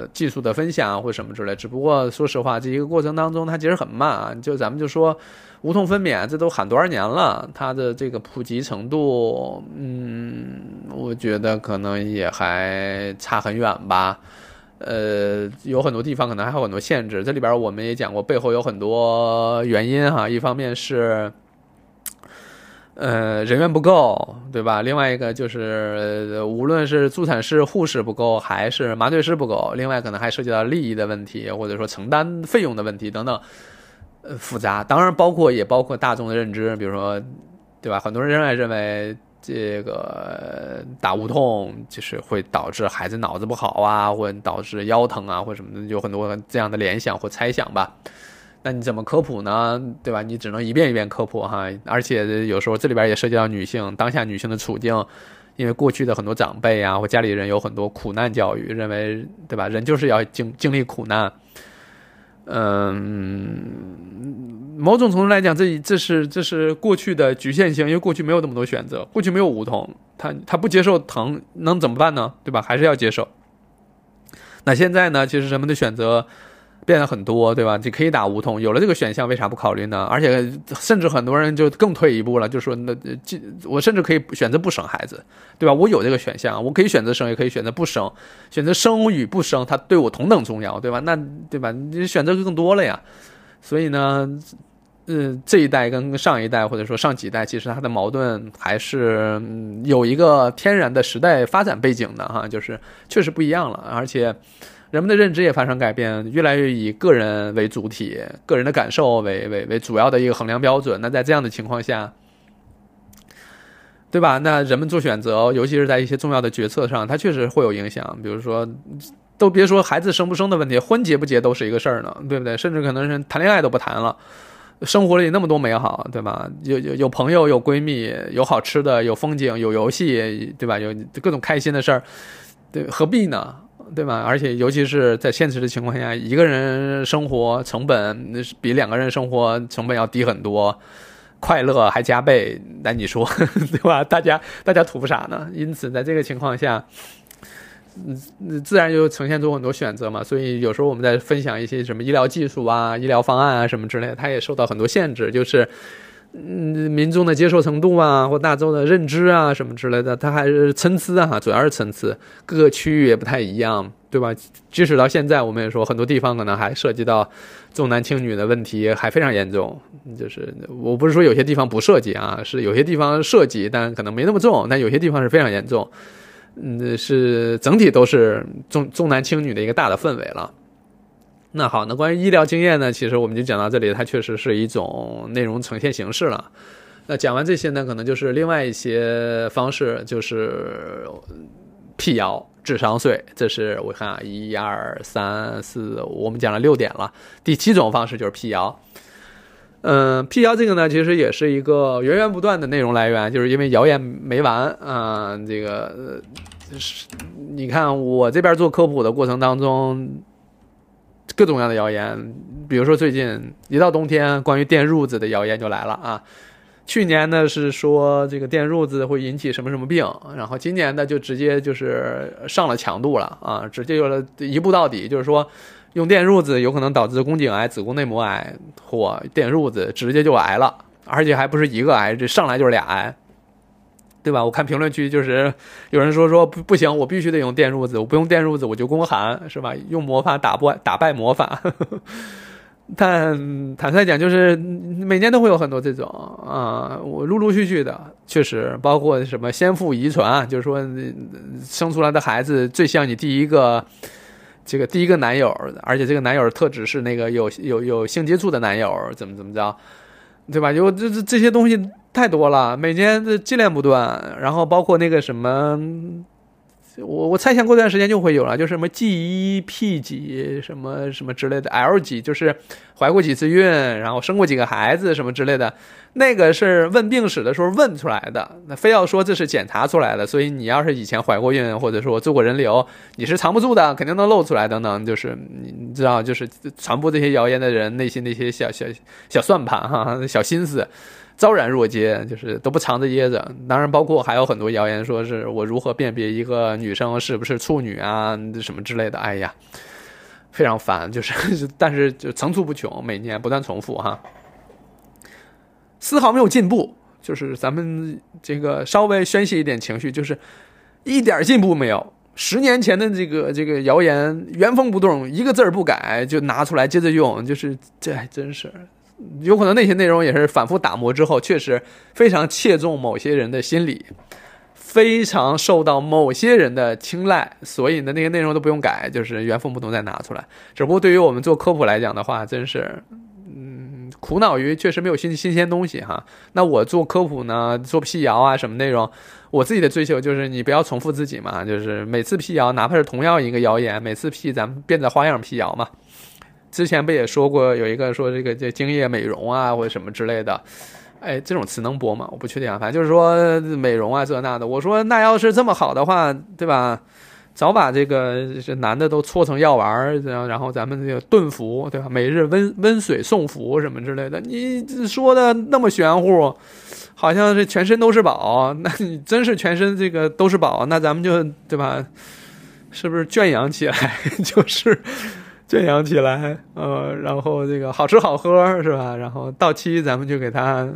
呃技术的分享或什么之类。只不过说实话，这一个过程当中，它其实很慢啊。就咱们就说无痛分娩，这都喊多少年了，它的这个普及程度，嗯，我觉得可能也还差很远吧。呃，有很多地方可能还有很多限制。这里边我们也讲过，背后有很多原因哈。一方面是。呃，人员不够，对吧？另外一个就是，无论是助产士、护士不够，还是麻醉师不够，另外可能还涉及到利益的问题，或者说承担费用的问题等等，呃，复杂。当然，包括也包括大众的认知，比如说，对吧？很多人仍然认为这个打无痛就是会导致孩子脑子不好啊，或者导致腰疼啊，或者什么的，有很多这样的联想或猜想吧。那你怎么科普呢？对吧？你只能一遍一遍科普哈，而且有时候这里边也涉及到女性当下女性的处境，因为过去的很多长辈啊或家里人有很多苦难教育，认为对吧？人就是要经经历苦难。嗯，某种程度来讲，这这是这是过去的局限性，因为过去没有那么多选择，过去没有梧桐，他他不接受疼能怎么办呢？对吧？还是要接受。那现在呢？其实人们的选择。变得很多，对吧？你可以打无痛，有了这个选项，为啥不考虑呢？而且，甚至很多人就更退一步了，就说那这我甚至可以选择不生孩子，对吧？我有这个选项，我可以选择生，也可以选择不生，选择生与不生，它对我同等重要，对吧？那对吧？你选择更多了呀。所以呢，嗯，这一代跟上一代或者说上几代，其实它的矛盾还是有一个天然的时代发展背景的哈，就是确实不一样了，而且。人们的认知也发生改变，越来越以个人为主体，个人的感受为为为主要的一个衡量标准。那在这样的情况下，对吧？那人们做选择，尤其是在一些重要的决策上，它确实会有影响。比如说，都别说孩子生不生的问题，婚结不结都是一个事儿呢，对不对？甚至可能是谈恋爱都不谈了，生活里那么多美好，对吧？有有有朋友，有闺蜜，有好吃的，有风景，有游戏，对吧？有各种开心的事儿，对，何必呢？对吧？而且尤其是在现实的情况下，一个人生活成本那是比两个人生活成本要低很多，快乐还加倍。那你说 对吧？大家大家图啥呢？因此，在这个情况下，嗯，自然就呈现出很多选择嘛。所以有时候我们在分享一些什么医疗技术啊、医疗方案啊什么之类的，它也受到很多限制，就是。嗯，民众的接受程度啊，或大众的认知啊，什么之类的，它还是参差啊，主要是参差，各个区域也不太一样，对吧？即使到现在，我们也说很多地方可能还涉及到重男轻女的问题，还非常严重。就是我不是说有些地方不涉及啊，是有些地方涉及，但可能没那么重，但有些地方是非常严重。嗯，是整体都是重重男轻女的一个大的氛围了。那好，那关于医疗经验呢？其实我们就讲到这里，它确实是一种内容呈现形式了。那讲完这些呢，可能就是另外一些方式，就是辟谣、智商税。这是我看啊，一二三四，我们讲了六点了。第七种方式就是辟谣。嗯，辟谣这个呢，其实也是一个源源不断的内容来源，就是因为谣言没完啊。这个是，你看我这边做科普的过程当中。各种各样的谣言，比如说最近一到冬天，关于电褥子的谣言就来了啊。去年呢是说这个电褥子会引起什么什么病，然后今年呢就直接就是上了强度了啊，直接有了一步到底，就是说用电褥子有可能导致宫颈癌、子宫内膜癌或电褥子直接就癌了，而且还不是一个癌，这上来就是俩癌。对吧？我看评论区就是有人说说不不行，我必须得用电褥子，我不用电褥子我就宫寒，是吧？用魔法打不打败魔法。但坦率讲，就是每年都会有很多这种啊，我陆陆续续的，确实包括什么先父遗传，就是说生出来的孩子最像你第一个这个第一个男友，而且这个男友特指是那个有有有性接触的男友，怎么怎么着，对吧？有这这这些东西。太多了，每年这接连不断，然后包括那个什么，我我猜想过段时间就会有了，就是什么 G 一 P 几什么什么之类的，L 几就是怀过几次孕，然后生过几个孩子什么之类的，那个是问病史的时候问出来的，那非要说这是检查出来的，所以你要是以前怀过孕或者说做过人流，你是藏不住的，肯定能露出来等等，就是你知道，就是传播这些谣言的人内心那些小小小算盘哈，小心思。昭然若揭，就是都不藏着掖着。当然，包括还有很多谣言，说是我如何辨别一个女生是不是处女啊，什么之类的。哎呀，非常烦，就是，但是就层出不穷，每年不断重复哈，丝毫没有进步。就是咱们这个稍微宣泄一点情绪，就是一点进步没有。十年前的这个这个谣言原封不动，一个字儿不改就拿出来接着用，就是这还真是有可能那些内容也是反复打磨之后，确实非常切中某些人的心理，非常受到某些人的青睐，所以呢那些内容都不用改，就是原封不动再拿出来。只不过对于我们做科普来讲的话，真是。苦恼于确实没有新新鲜东西哈，那我做科普呢，做辟谣啊什么内容，我自己的追求就是你不要重复自己嘛，就是每次辟谣，哪怕是同样一个谣言，每次辟咱们变着花样辟谣嘛。之前不也说过有一个说这个叫精液美容啊或者什么之类的，哎，这种词能播吗？我不确定啊，反正就是说美容啊这那的，我说那要是这么好的话，对吧？早把这个这男的都搓成药丸，然后然后咱们这个炖服，对吧？每日温温水送服什么之类的，你说的那么玄乎，好像是全身都是宝。那你真是全身这个都是宝，那咱们就对吧？是不是圈养起来？就是圈养起来，呃，然后这个好吃好喝是吧？然后到期咱们就给他，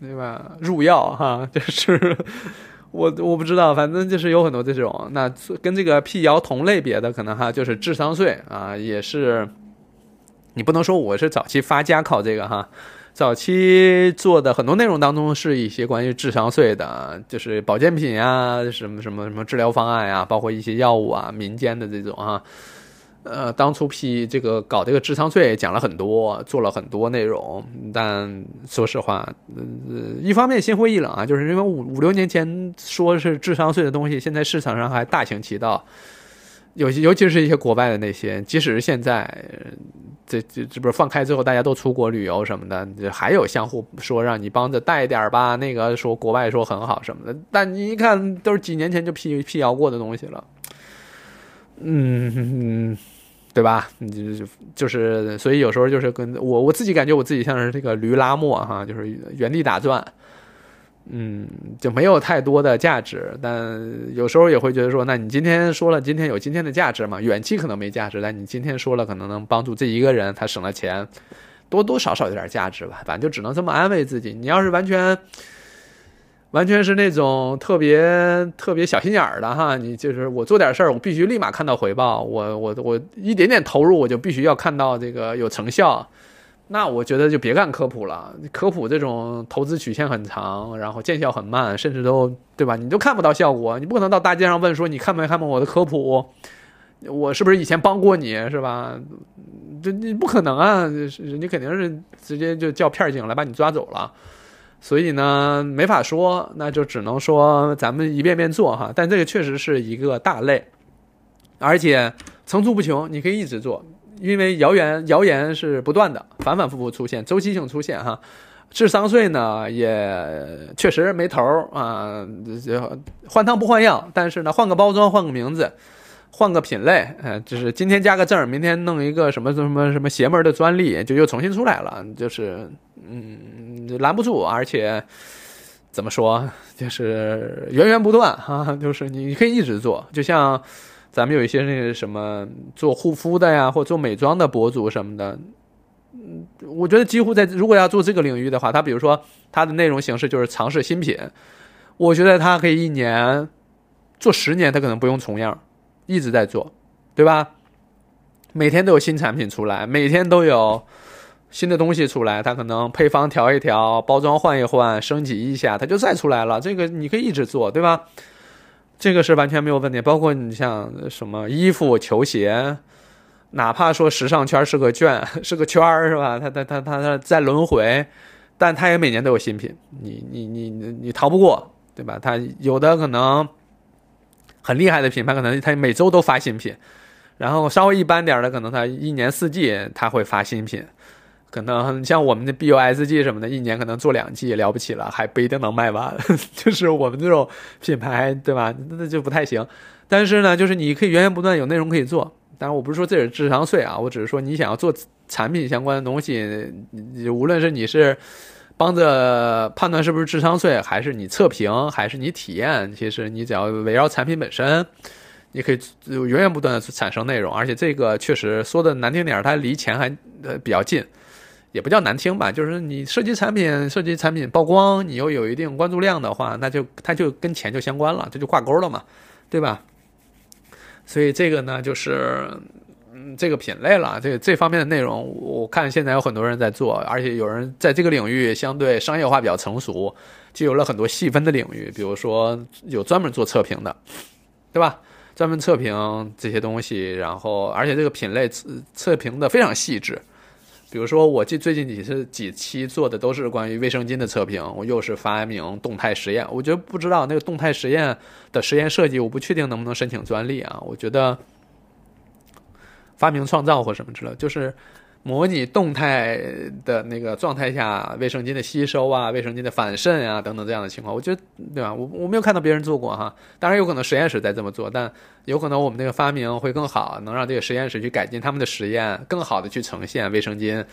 对吧？入药哈，就是。我我不知道，反正就是有很多这种，那跟这个辟谣同类别的，可能哈就是智商税啊，也是，你不能说我是早期发家靠这个哈，早期做的很多内容当中是一些关于智商税的，就是保健品啊，什么什么什么治疗方案啊，包括一些药物啊，民间的这种哈。呃，当初批这个搞这个智商税讲了很多，做了很多内容，但说实话，呃，一方面心灰意冷啊，就是因为五五六年前说是智商税的东西，现在市场上还大行其道，尤其尤其是一些国外的那些，即使是现在，这这这不是放开之后大家都出国旅游什么的，还有相互说让你帮着带点吧，那个说国外说很好什么的，但你一看都是几年前就辟辟谣过的东西了，嗯。对吧？就就是，所以有时候就是跟我我自己感觉我自己像是这个驴拉磨哈，就是原地打转，嗯，就没有太多的价值。但有时候也会觉得说，那你今天说了，今天有今天的价值嘛？远期可能没价值，但你今天说了，可能能帮助这一个人，他省了钱，多多少少有点价值吧。反正就只能这么安慰自己。你要是完全。完全是那种特别特别小心眼儿的哈，你就是我做点事儿，我必须立马看到回报，我我我一点点投入，我就必须要看到这个有成效，那我觉得就别干科普了。科普这种投资曲线很长，然后见效很慢，甚至都对吧？你都看不到效果，你不可能到大街上问说你看没看过我的科普，我是不是以前帮过你是吧？这你不可能啊，人家肯定是直接就叫片儿警来把你抓走了。所以呢，没法说，那就只能说咱们一遍遍做哈。但这个确实是一个大类，而且层出不穷，你可以一直做，因为谣言谣言是不断的，反反复复出现，周期性出现哈。智商税呢，也确实没头儿啊，换汤不换药，但是呢，换个包装，换个名字。换个品类，呃，就是今天加个证，明天弄一个什么什么什么邪门的专利，就又重新出来了，就是，嗯，拦不住，而且怎么说，就是源源不断哈，就是你可以一直做，就像咱们有一些那个什么做护肤的呀，或做美妆的博主什么的，嗯，我觉得几乎在如果要做这个领域的话，他比如说他的内容形式就是尝试新品，我觉得他可以一年做十年，他可能不用重样。一直在做，对吧？每天都有新产品出来，每天都有新的东西出来。它可能配方调一调，包装换一换，升级一下，它就再出来了。这个你可以一直做，对吧？这个是完全没有问题。包括你像什么衣服、球鞋，哪怕说时尚圈是个圈，是个圈儿，是吧？它它它它它在轮回，但它也每年都有新品，你你你你你逃不过，对吧？它有的可能。很厉害的品牌，可能它每周都发新品，然后稍微一般点的，可能它一年四季它会发新品，可能像我们的 BUSG 什么的，一年可能做两季也了不起了，还不一定能卖完。就是我们这种品牌，对吧？那就不太行。但是呢，就是你可以源源不断有内容可以做。当然，我不是说这是智商税啊，我只是说你想要做产品相关的东西，无论是你是。帮着判断是不是智商税，还是你测评，还是你体验。其实你只要围绕产品本身，你可以源源不断的产生内容。而且这个确实说的难听点，它离钱还呃比较近，也不叫难听吧，就是你设计产品、设计产品曝光，你又有一定关注量的话，那就它就跟钱就相关了，这就挂钩了嘛，对吧？所以这个呢，就是。嗯，这个品类了，这这方面的内容，我看现在有很多人在做，而且有人在这个领域相对商业化比较成熟，就有了很多细分的领域，比如说有专门做测评的，对吧？专门测评这些东西，然后而且这个品类测测评的非常细致，比如说我近最近几次几期做的都是关于卫生巾的测评，我又是发明动态实验，我觉得不知道那个动态实验的实验设计，我不确定能不能申请专利啊，我觉得。发明创造或什么之类，就是模拟动态的那个状态下卫生巾的吸收啊，卫生巾的反渗啊等等这样的情况，我觉得对吧？我我没有看到别人做过哈，当然有可能实验室在这么做，但有可能我们那个发明会更好，能让这个实验室去改进他们的实验，更好的去呈现卫生巾。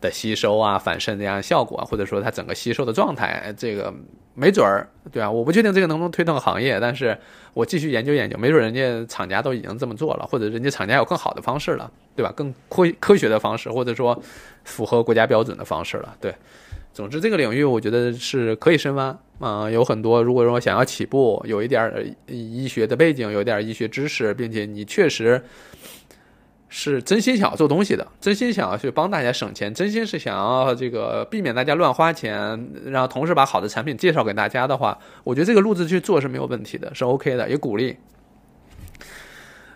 的吸收啊，反渗这样效果，或者说它整个吸收的状态，这个没准儿，对啊，我不确定这个能不能推动行业，但是我继续研究研究，没准人家厂家都已经这么做了，或者人家厂家有更好的方式了，对吧？更科科学的方式，或者说符合国家标准的方式了，对。总之，这个领域我觉得是可以深挖啊，有很多，如果说想要起步，有一点医学的背景，有点医学知识，并且你确实。是真心想要做东西的，真心想要去帮大家省钱，真心是想要这个避免大家乱花钱，然后同时把好的产品介绍给大家的话，我觉得这个路子去做是没有问题的，是 OK 的，也鼓励。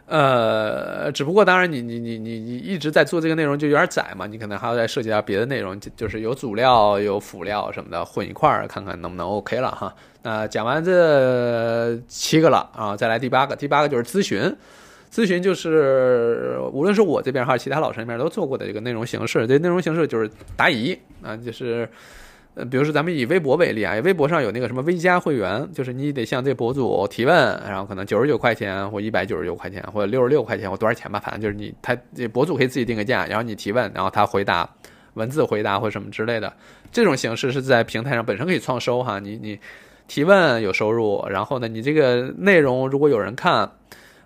呃，只不过当然你你你你你一直在做这个内容就有点窄嘛，你可能还要再涉及到别的内容，就是有主料有辅料什么的混一块儿，看看能不能 OK 了哈。那讲完这七个了啊，再来第八个，第八个就是咨询。咨询就是，无论是我这边还是其他老师那边都做过的一个内容形式。这内容形式就是答疑啊，就是，比如说咱们以微博为例啊，微博上有那个什么微加会员，就是你得向这博主提问，然后可能九十九块钱或一百九十九块钱或者六十六块钱或多少钱吧，反正就是你他这博主可以自己定个价，然后你提问，然后他回答文字回答或什么之类的。这种形式是在平台上本身可以创收哈，你你提问有收入，然后呢，你这个内容如果有人看。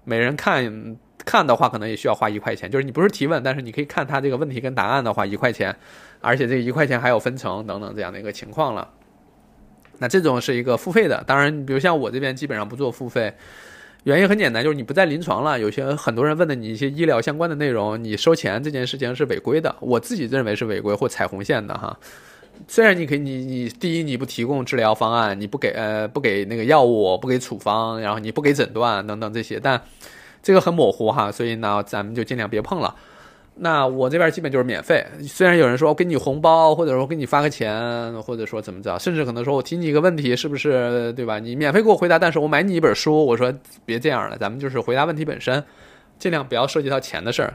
每人看看的话，可能也需要花一块钱。就是你不是提问，但是你可以看他这个问题跟答案的话，一块钱，而且这一块钱还有分成等等这样的一个情况了。那这种是一个付费的，当然，比如像我这边基本上不做付费，原因很简单，就是你不在临床了。有些很多人问的你一些医疗相关的内容，你收钱这件事情是违规的。我自己认为是违规或踩红线的哈。虽然你可以，你你第一你不提供治疗方案，你不给呃不给那个药物，不给处方，然后你不给诊断等等这些，但这个很模糊哈，所以呢咱们就尽量别碰了。那我这边基本就是免费，虽然有人说我给你红包，或者说给你发个钱，或者说怎么着，甚至可能说我提你一个问题，是不是对吧？你免费给我回答，但是我买你一本书，我说别这样了，咱们就是回答问题本身，尽量不要涉及到钱的事儿。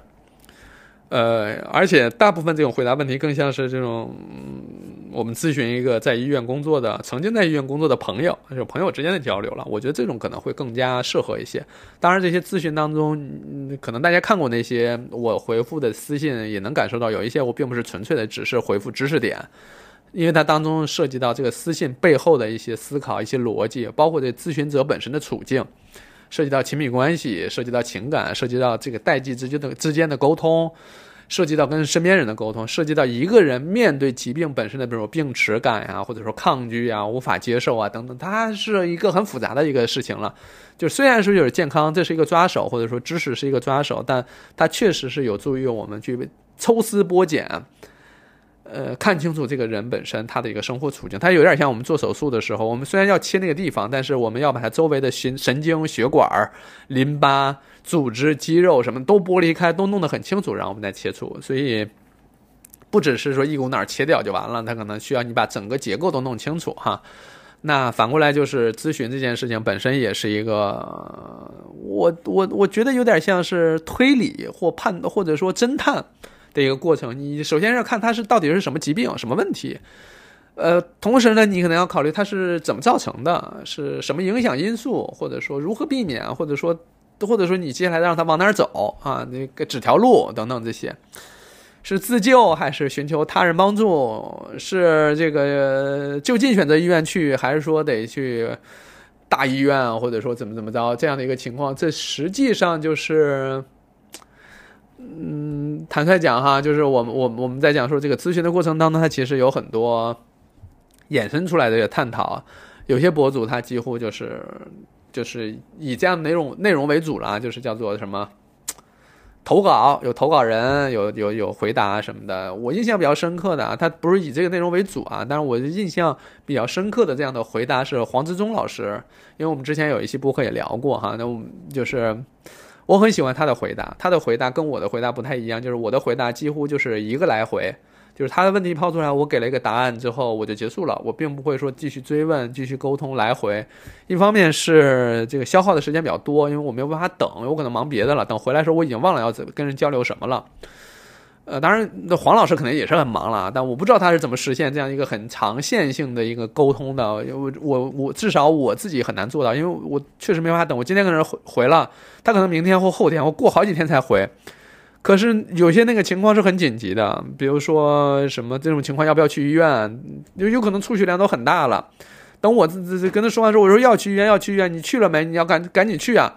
呃，而且大部分这种回答问题更像是这种。我们咨询一个在医院工作的、曾经在医院工作的朋友，就朋友之间的交流了。我觉得这种可能会更加适合一些。当然，这些咨询当中，可能大家看过那些我回复的私信，也能感受到有一些我并不是纯粹的只是回复知识点，因为它当中涉及到这个私信背后的一些思考、一些逻辑，包括这咨询者本身的处境，涉及到亲密关系，涉及到情感，涉及到这个代际之间的之间的沟通。涉及到跟身边人的沟通，涉及到一个人面对疾病本身的这种病耻感呀，或者说抗拒啊、无法接受啊等等，它是一个很复杂的一个事情了。就虽然说就是健康，这是一个抓手，或者说知识是一个抓手，但它确实是有助于我们去抽丝剥茧。呃，看清楚这个人本身他的一个生活处境，他有点像我们做手术的时候，我们虽然要切那个地方，但是我们要把它周围的神神经、血管、淋巴、组织、肌肉什么都剥离开，都弄得很清楚，然后我们再切除。所以，不只是说一股脑切掉就完了，它可能需要你把整个结构都弄清楚哈。那反过来就是咨询这件事情本身也是一个，我我我觉得有点像是推理或判或者说侦探。的一个过程，你首先要看它是到底是什么疾病、什么问题，呃，同时呢，你可能要考虑它是怎么造成的，是什么影响因素，或者说如何避免，或者说，或者说你接下来让他往哪儿走啊？那个指条路等等这些，是自救还是寻求他人帮助？是这个就近选择医院去，还是说得去大医院，或者说怎么怎么着这样的一个情况？这实际上就是，嗯，坦率讲哈，就是我们我我们在讲说这个咨询的过程当中，它其实有很多衍生出来的探讨。有些博主他几乎就是就是以这样内容内容为主了，就是叫做什么？投稿有投稿人，有有有回答什么的。我印象比较深刻的啊，他不是以这个内容为主啊，但是我印象比较深刻的这样的回答是黄志忠老师，因为我们之前有一期播客也聊过哈，那我们就是我很喜欢他的回答，他的回答跟我的回答不太一样，就是我的回答几乎就是一个来回。就是他的问题抛出来，我给了一个答案之后，我就结束了。我并不会说继续追问、继续沟通来回。一方面是这个消耗的时间比较多，因为我没有办法等，我可能忙别的了。等回来的时候，我已经忘了要跟人交流什么了。呃，当然，那黄老师可能也是很忙了，但我不知道他是怎么实现这样一个很长线性的一个沟通的。我我我至少我自己很难做到，因为我确实没法等。我今天跟人回回了，他可能明天或后天，我过好几天才回。可是有些那个情况是很紧急的，比如说什么这种情况要不要去医院？有有可能出血量都很大了。等我这这跟他说完之后，我说要去医院要去医院，你去了没？你要赶赶紧去啊！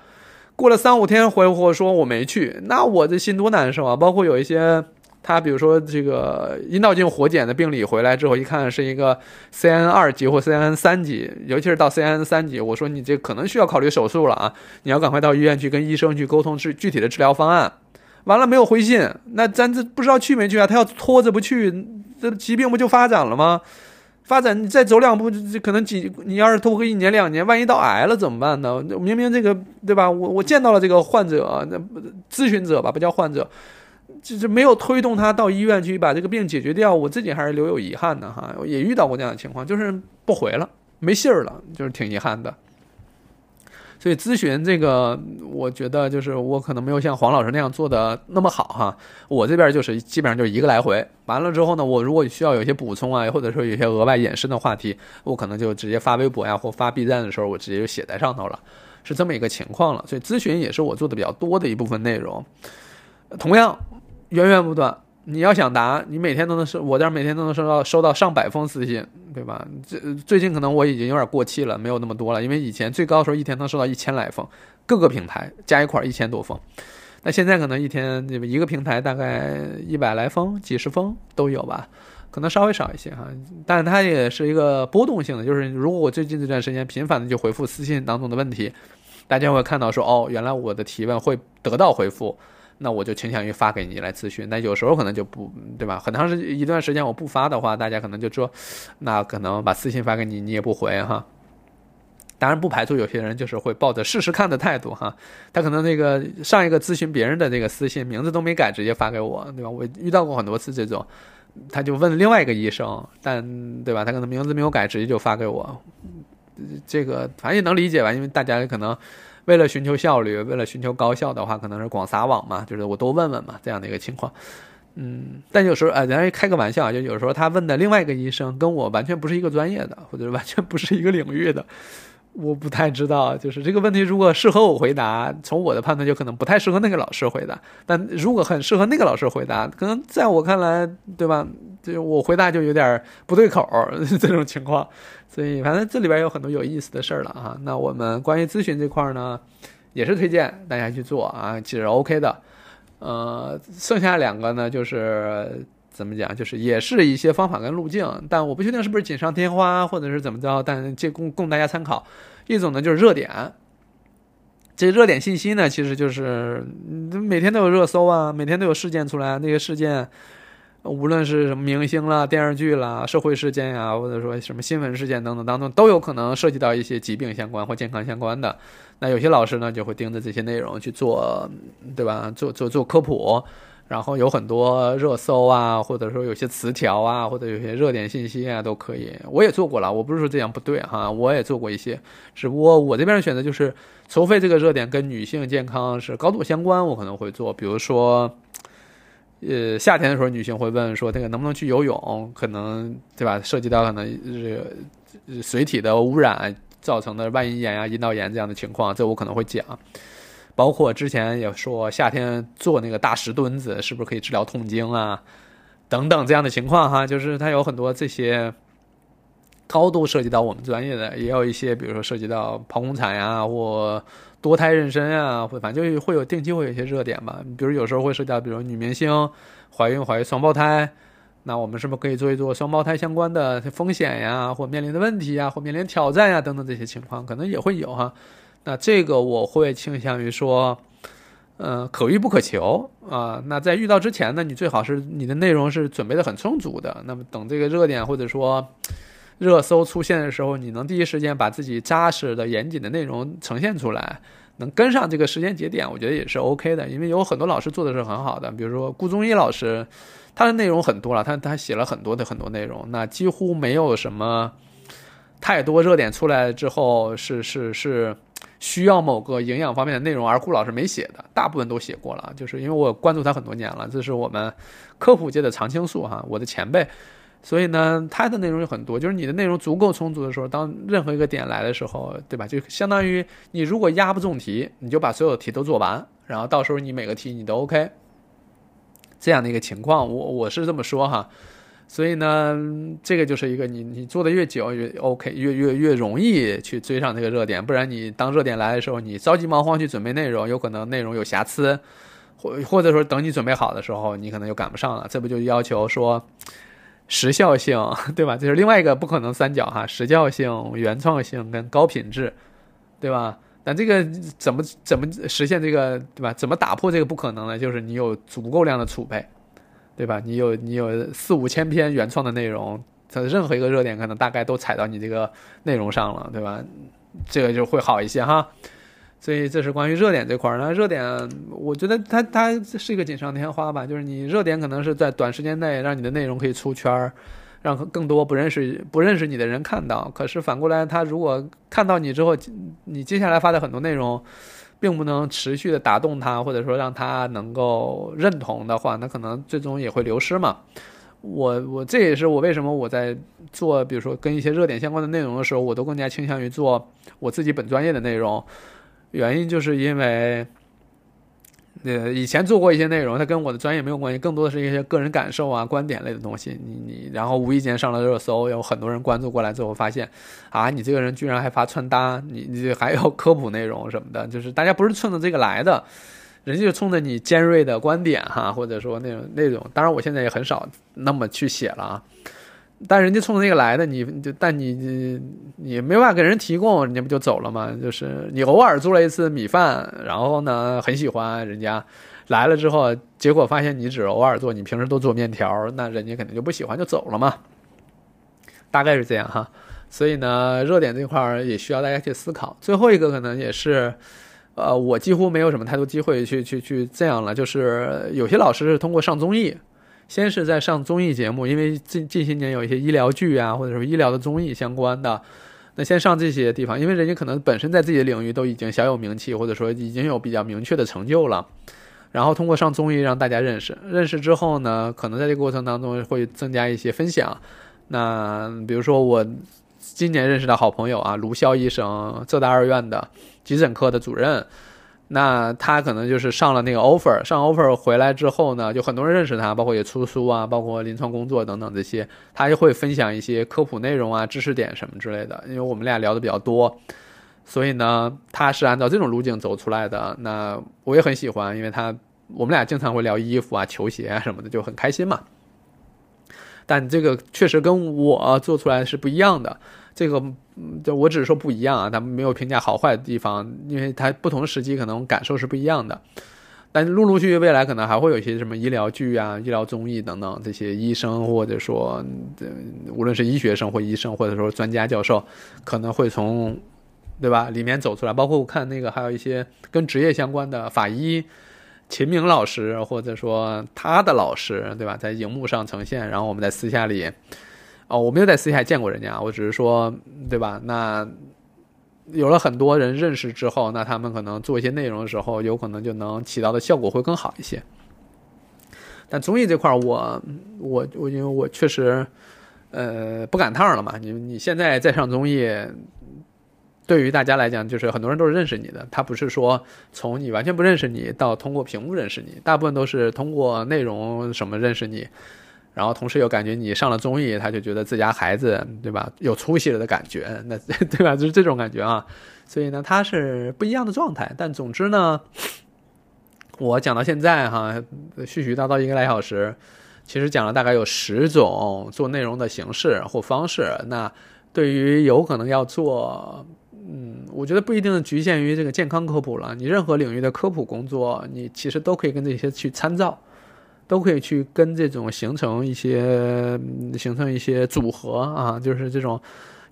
过了三五天回我说我没去，那我这心多难受啊！包括有一些他，比如说这个阴道镜活检的病理回来之后，一看是一个 CN 二级或 CN 三级，尤其是到 CN 三级，我说你这可能需要考虑手术了啊！你要赶快到医院去跟医生去沟通治具体的治疗方案。完了没有回信，那咱这不知道去没去啊？他要拖着不去，这疾病不就发展了吗？发展你再走两步，可能几你要是拖个一年两年，万一到癌了怎么办呢？明明这个对吧？我我见到了这个患者，那咨询者吧，不叫患者，就是没有推动他到医院去把这个病解决掉，我自己还是留有遗憾的哈。也遇到过这样的情况，就是不回了，没信儿了，就是挺遗憾的。所以咨询这个，我觉得就是我可能没有像黄老师那样做的那么好哈。我这边就是基本上就是一个来回，完了之后呢，我如果需要有些补充啊，或者说有些额外延伸的话题，我可能就直接发微博呀，或发 B 站的时候，我直接就写在上头了，是这么一个情况了。所以咨询也是我做的比较多的一部分内容，同样源源不断。你要想答，你每天都能收，我这儿每天都能收到收到上百封私信，对吧？这最近可能我已经有点过气了，没有那么多了，因为以前最高的时候一天能收到一千来封，各个平台加一块一千多封，那现在可能一天一个平台大概一百来封、几十封都有吧，可能稍微少一些哈，但它也是一个波动性的，就是如果我最近这段时间频繁的就回复私信当中的问题，大家会看到说哦，原来我的提问会得到回复。那我就倾向于发给你来咨询，那有时候可能就不对吧？很长时一段时间我不发的话，大家可能就说，那可能把私信发给你，你也不回哈。当然不排除有些人就是会抱着试试看的态度哈，他可能那个上一个咨询别人的那个私信名字都没改，直接发给我，对吧？我遇到过很多次这种，他就问另外一个医生，但对吧？他可能名字没有改，直接就发给我，这个反正也能理解吧，因为大家可能。为了寻求效率，为了寻求高效的话，可能是广撒网嘛，就是我多问问嘛，这样的一个情况。嗯，但有时候，啊，咱开个玩笑，就有时候他问的另外一个医生跟我完全不是一个专业的，或者完全不是一个领域的。我不太知道，就是这个问题，如果适合我回答，从我的判断就可能不太适合那个老师回答。但如果很适合那个老师回答，可能在我看来，对吧？就我回答就有点不对口 这种情况。所以，反正这里边有很多有意思的事儿了啊。那我们关于咨询这块呢，也是推荐大家去做啊，其实 OK 的。呃，剩下两个呢，就是怎么讲，就是也是一些方法跟路径，但我不确定是不是锦上添花或者是怎么着，但这供供大家参考。一种呢就是热点，这热点信息呢，其实就是每天都有热搜啊，每天都有事件出来，那些事件，无论是什么明星啦、电视剧啦、社会事件呀，或者说什么新闻事件等等当中，都有可能涉及到一些疾病相关或健康相关的。那有些老师呢，就会盯着这些内容去做，对吧？做做做科普。然后有很多热搜啊，或者说有些词条啊，或者有些热点信息啊，都可以。我也做过了，我不是说这样不对哈，我也做过一些。只不过我这边的选择就是，除非这个热点跟女性健康是高度相关，我可能会做。比如说，呃，夏天的时候女性会问说，这个能不能去游泳？可能对吧？涉及到可能是水体的污染造成的外阴炎啊、阴道炎这样的情况，这我可能会讲。包括之前也说夏天做那个大石墩子是不是可以治疗痛经啊，等等这样的情况哈，就是它有很多这些高度涉及到我们专业的，也有一些比如说涉及到剖宫产呀或多胎妊娠啊，或反正就会有定期会有一些热点吧，比如有时候会涉及到比如女明星怀孕怀孕双胞胎。那我们是不是可以做一做双胞胎相关的风险呀，或面临的问题呀，或面临挑战呀等等这些情况，可能也会有哈。那这个我会倾向于说，呃，可遇不可求啊。那在遇到之前呢，你最好是你的内容是准备的很充足的。那么等这个热点或者说热搜出现的时候，你能第一时间把自己扎实的、严谨的内容呈现出来，能跟上这个时间节点，我觉得也是 OK 的。因为有很多老师做的是很好的，比如说顾中医老师。他的内容很多了，他他写了很多的很多内容，那几乎没有什么太多热点出来之后是是是需要某个营养方面的内容，而顾老师没写的，大部分都写过了。就是因为我关注他很多年了，这是我们科普界的常青树哈，我的前辈，所以呢，他的内容有很多。就是你的内容足够充足的时候，当任何一个点来的时候，对吧？就相当于你如果压不中题，你就把所有题都做完，然后到时候你每个题你都 OK。这样的一个情况，我我是这么说哈，所以呢，这个就是一个你你做的越久越 OK，越越越容易去追上这个热点，不然你当热点来的时候，你着急忙慌去准备内容，有可能内容有瑕疵，或或者说等你准备好的时候，你可能就赶不上了。这不就要求说时效性 对吧？这是另外一个不可能三角哈，时效性、原创性跟高品质，对吧？但这个怎么怎么实现这个对吧？怎么打破这个不可能呢？就是你有足够量的储备，对吧？你有你有四五千篇原创的内容，它任何一个热点可能大概都踩到你这个内容上了，对吧？这个就会好一些哈。所以这是关于热点这块儿。那热点，我觉得它它是一个锦上添花吧，就是你热点可能是在短时间内让你的内容可以出圈儿。让更多不认识不认识你的人看到，可是反过来，他如果看到你之后，你接下来发的很多内容，并不能持续的打动他，或者说让他能够认同的话，那可能最终也会流失嘛。我我这也是我为什么我在做，比如说跟一些热点相关的内容的时候，我都更加倾向于做我自己本专业的内容，原因就是因为。呃，以前做过一些内容，它跟我的专业没有关系，更多的是一些个人感受啊、观点类的东西。你你，然后无意间上了热搜，有很多人关注过来之后，发现，啊，你这个人居然还发穿搭，你你还有 科普内容什么的，就是大家不是冲着这个来的，人家就冲着你尖锐的观点哈，或者说那种那种。当然，我现在也很少那么去写了啊。但人家冲着那个来的，你就但你你你没办法给人提供，人家不就走了吗？就是你偶尔做了一次米饭，然后呢很喜欢人家来了之后，结果发现你只偶尔做，你平时都做面条，那人家肯定就不喜欢就走了嘛。大概是这样哈。所以呢，热点这块儿也需要大家去思考。最后一个可能也是，呃，我几乎没有什么太多机会去去去这样了，就是有些老师是通过上综艺。先是在上综艺节目，因为近近些年有一些医疗剧啊，或者说医疗的综艺相关的，那先上这些地方，因为人家可能本身在自己的领域都已经小有名气，或者说已经有比较明确的成就了，然后通过上综艺让大家认识，认识之后呢，可能在这个过程当中会增加一些分享。那比如说我今年认识的好朋友啊，卢潇医生，浙大二院的急诊科的主任。那他可能就是上了那个 offer，上 offer 回来之后呢，就很多人认识他，包括也出书啊，包括临床工作等等这些，他就会分享一些科普内容啊、知识点什么之类的。因为我们俩聊的比较多，所以呢，他是按照这种路径走出来的。那我也很喜欢，因为他我们俩经常会聊衣服啊、球鞋啊什么的，就很开心嘛。但这个确实跟我做出来是不一样的。这个，就我只是说不一样啊，他们没有评价好坏的地方，因为它不同时机可能感受是不一样的。但陆陆续续未来可能还会有一些什么医疗剧啊、医疗综艺等等，这些医生或者说，无论是医学生或医生，或者说专家教授，可能会从，对吧？里面走出来。包括我看那个还有一些跟职业相关的法医秦明老师，或者说他的老师，对吧？在荧幕上呈现，然后我们在私下里。哦，我没有在私下见过人家，我只是说，对吧？那有了很多人认识之后，那他们可能做一些内容的时候，有可能就能起到的效果会更好一些。但综艺这块，我我我，因为我确实，呃，不赶趟了嘛。你你现在再上综艺，对于大家来讲，就是很多人都是认识你的，他不是说从你完全不认识你到通过屏幕认识你，大部分都是通过内容什么认识你，然后同时又感觉你上了综艺，他就觉得自家孩子对吧有出息了的感觉，那 对吧？就是这种感觉啊。所以呢，他是不一样的状态。但总之呢，我讲到现在哈，絮絮叨叨一个来小时，其实讲了大概有十种做内容的形式或方式。那对于有可能要做，嗯，我觉得不一定局限于这个健康科普了。你任何领域的科普工作，你其实都可以跟这些去参照，都可以去跟这种形成一些形成一些组合啊，就是这种。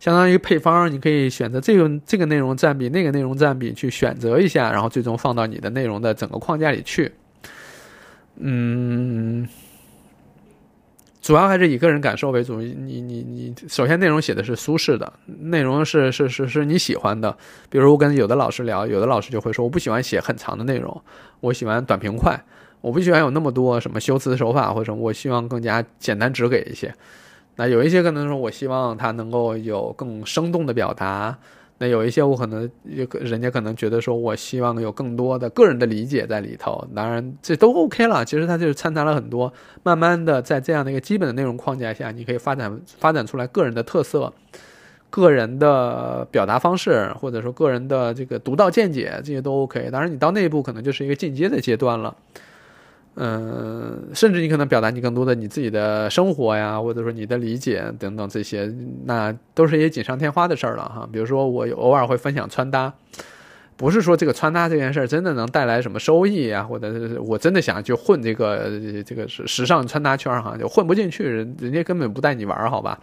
相当于配方，你可以选择这个这个内容占比，那个内容占比去选择一下，然后最终放到你的内容的整个框架里去。嗯，主要还是以个人感受为主。你你你，首先内容写的是舒适的，内容是是是是你喜欢的。比如我跟有的老师聊，有的老师就会说，我不喜欢写很长的内容，我喜欢短平快，我不喜欢有那么多什么修辞手法或者什么，我希望更加简单直给一些。那有一些可能说，我希望他能够有更生动的表达。那有一些我可能，人家可能觉得说，我希望有更多的个人的理解在里头。当然，这都 OK 了。其实它就是掺杂了很多，慢慢的在这样的一个基本的内容框架下，你可以发展发展出来个人的特色、个人的表达方式，或者说个人的这个独到见解，这些都 OK。当然，你到那一步可能就是一个进阶的阶段了。嗯，甚至你可能表达你更多的你自己的生活呀，或者说你的理解等等这些，那都是一些锦上添花的事儿了哈。比如说我偶尔会分享穿搭，不是说这个穿搭这件事儿真的能带来什么收益啊，或者是我真的想去混这个这个时时尚穿搭圈儿哈，就混不进去，人人家根本不带你玩儿，好吧？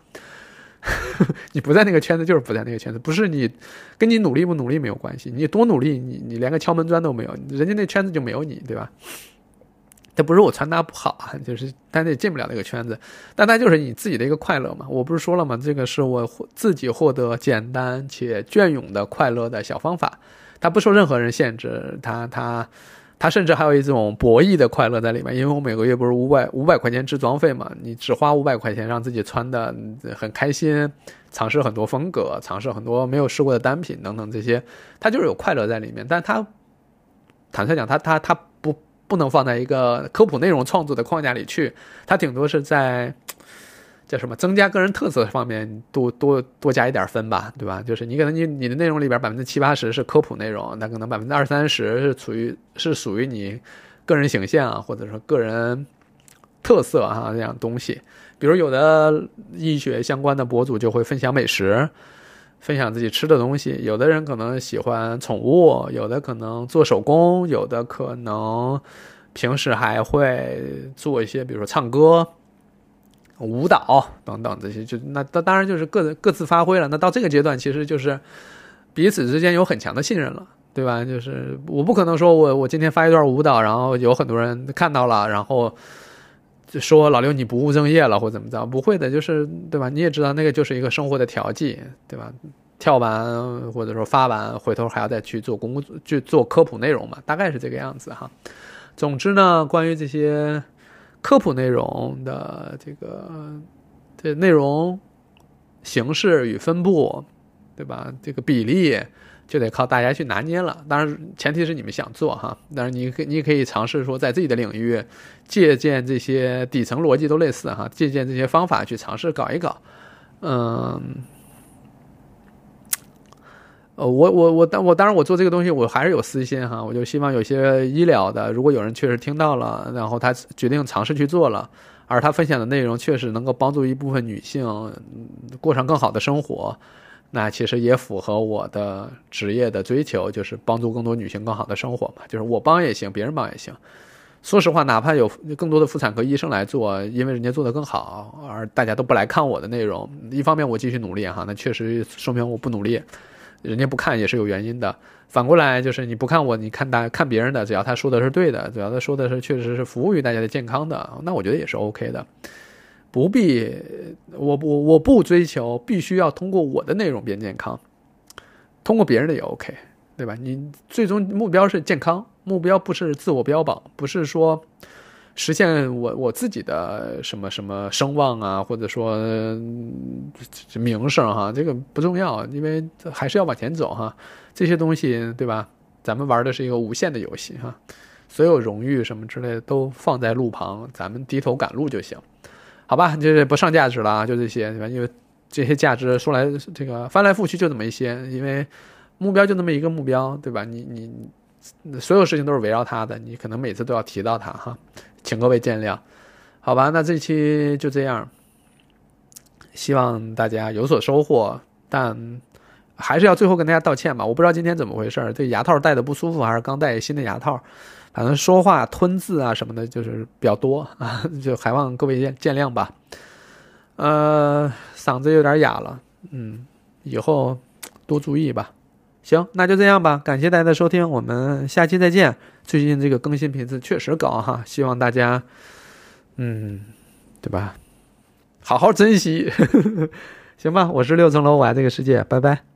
你不在那个圈子就是不在那个圈子，不是你跟你努力不努力没有关系，你多努力，你你连个敲门砖都没有，人家那圈子就没有你，对吧？这不是我穿搭不好啊，就是但也进不了那个圈子，但它就是你自己的一个快乐嘛。我不是说了吗？这个是我自己获得简单且隽永的快乐的小方法，它不受任何人限制，它它它甚至还有一种博弈的快乐在里面。因为我每个月不是五百五百块钱置装费嘛，你只花五百块钱让自己穿的很开心，尝试很多风格，尝试很多没有试过的单品等等这些，它就是有快乐在里面。但它坦率讲，它它它不。不能放在一个科普内容创作的框架里去，它顶多是在叫什么增加个人特色方面多多多加一点分吧，对吧？就是你可能你你的内容里边百分之七八十是科普内容，那可能百分之二三十是处于是属于你个人形象或者说个人特色哈这样东西。比如有的医学相关的博主就会分享美食。分享自己吃的东西，有的人可能喜欢宠物，有的可能做手工，有的可能平时还会做一些，比如说唱歌、舞蹈等等这些。就那当然就是各各自发挥了。那到这个阶段，其实就是彼此之间有很强的信任了，对吧？就是我不可能说我我今天发一段舞蹈，然后有很多人看到了，然后。说老刘你不务正业了或怎么着？不会的，就是对吧？你也知道那个就是一个生活的调剂，对吧？跳完或者说发完，回头还要再去做工作去做科普内容嘛，大概是这个样子哈。总之呢，关于这些科普内容的这个这内容形式与分布，对吧？这个比例。就得靠大家去拿捏了，当然前提是你们想做哈。但是你可你可以尝试说在自己的领域借鉴这些底层逻辑都类似哈，借鉴这些方法去尝试搞一搞。嗯，呃，我我我当我当然我做这个东西我还是有私心哈，我就希望有些医疗的，如果有人确实听到了，然后他决定尝试去做了，而他分享的内容确实能够帮助一部分女性过上更好的生活。那其实也符合我的职业的追求，就是帮助更多女性更好的生活嘛。就是我帮也行，别人帮也行。说实话，哪怕有更多的妇产科医生来做，因为人家做的更好，而大家都不来看我的内容，一方面我继续努力哈，那确实说明我不努力，人家不看也是有原因的。反过来就是你不看我，你看大看别人的，只要他说的是对的，只要他说的是确实是服务于大家的健康的，那我觉得也是 OK 的。不必，我我我不追求必须要通过我的内容变健康，通过别人的也 OK，对吧？你最终目标是健康，目标不是自我标榜，不是说
实现我我自己的什么什么声望啊，或者说名声哈，这个不重要，因为还是要往前走哈。这些东西对吧？咱们玩的是一个无限的游戏哈，所有荣誉什么之类的都放在路旁，咱们低头赶路就行，好吧？这不上价值了啊，就这些，对吧？因为这些价值说来这个翻来覆去就那么一些，因为目标就那么一个目标，对吧？你你所有事情都是围绕它的，你可能每次都要提到它哈。请各位见谅，好吧，那这期就这样，希望大家有所收获，但还是要最后跟大家道歉吧。我不知道今天怎么回事，这牙套戴的不舒服，还是刚戴新的牙套，反正说话吞字啊什么的，就是比较多啊，就还望各位见见谅吧。呃，嗓子有点哑了，嗯，以后多注意吧。行，那就这样吧。感谢大家的收听，我们下期再见。最近这个更新频次确实高哈，希望大家，嗯，对吧？好好珍惜，行吧？我是六层楼，我爱这个世界，拜拜。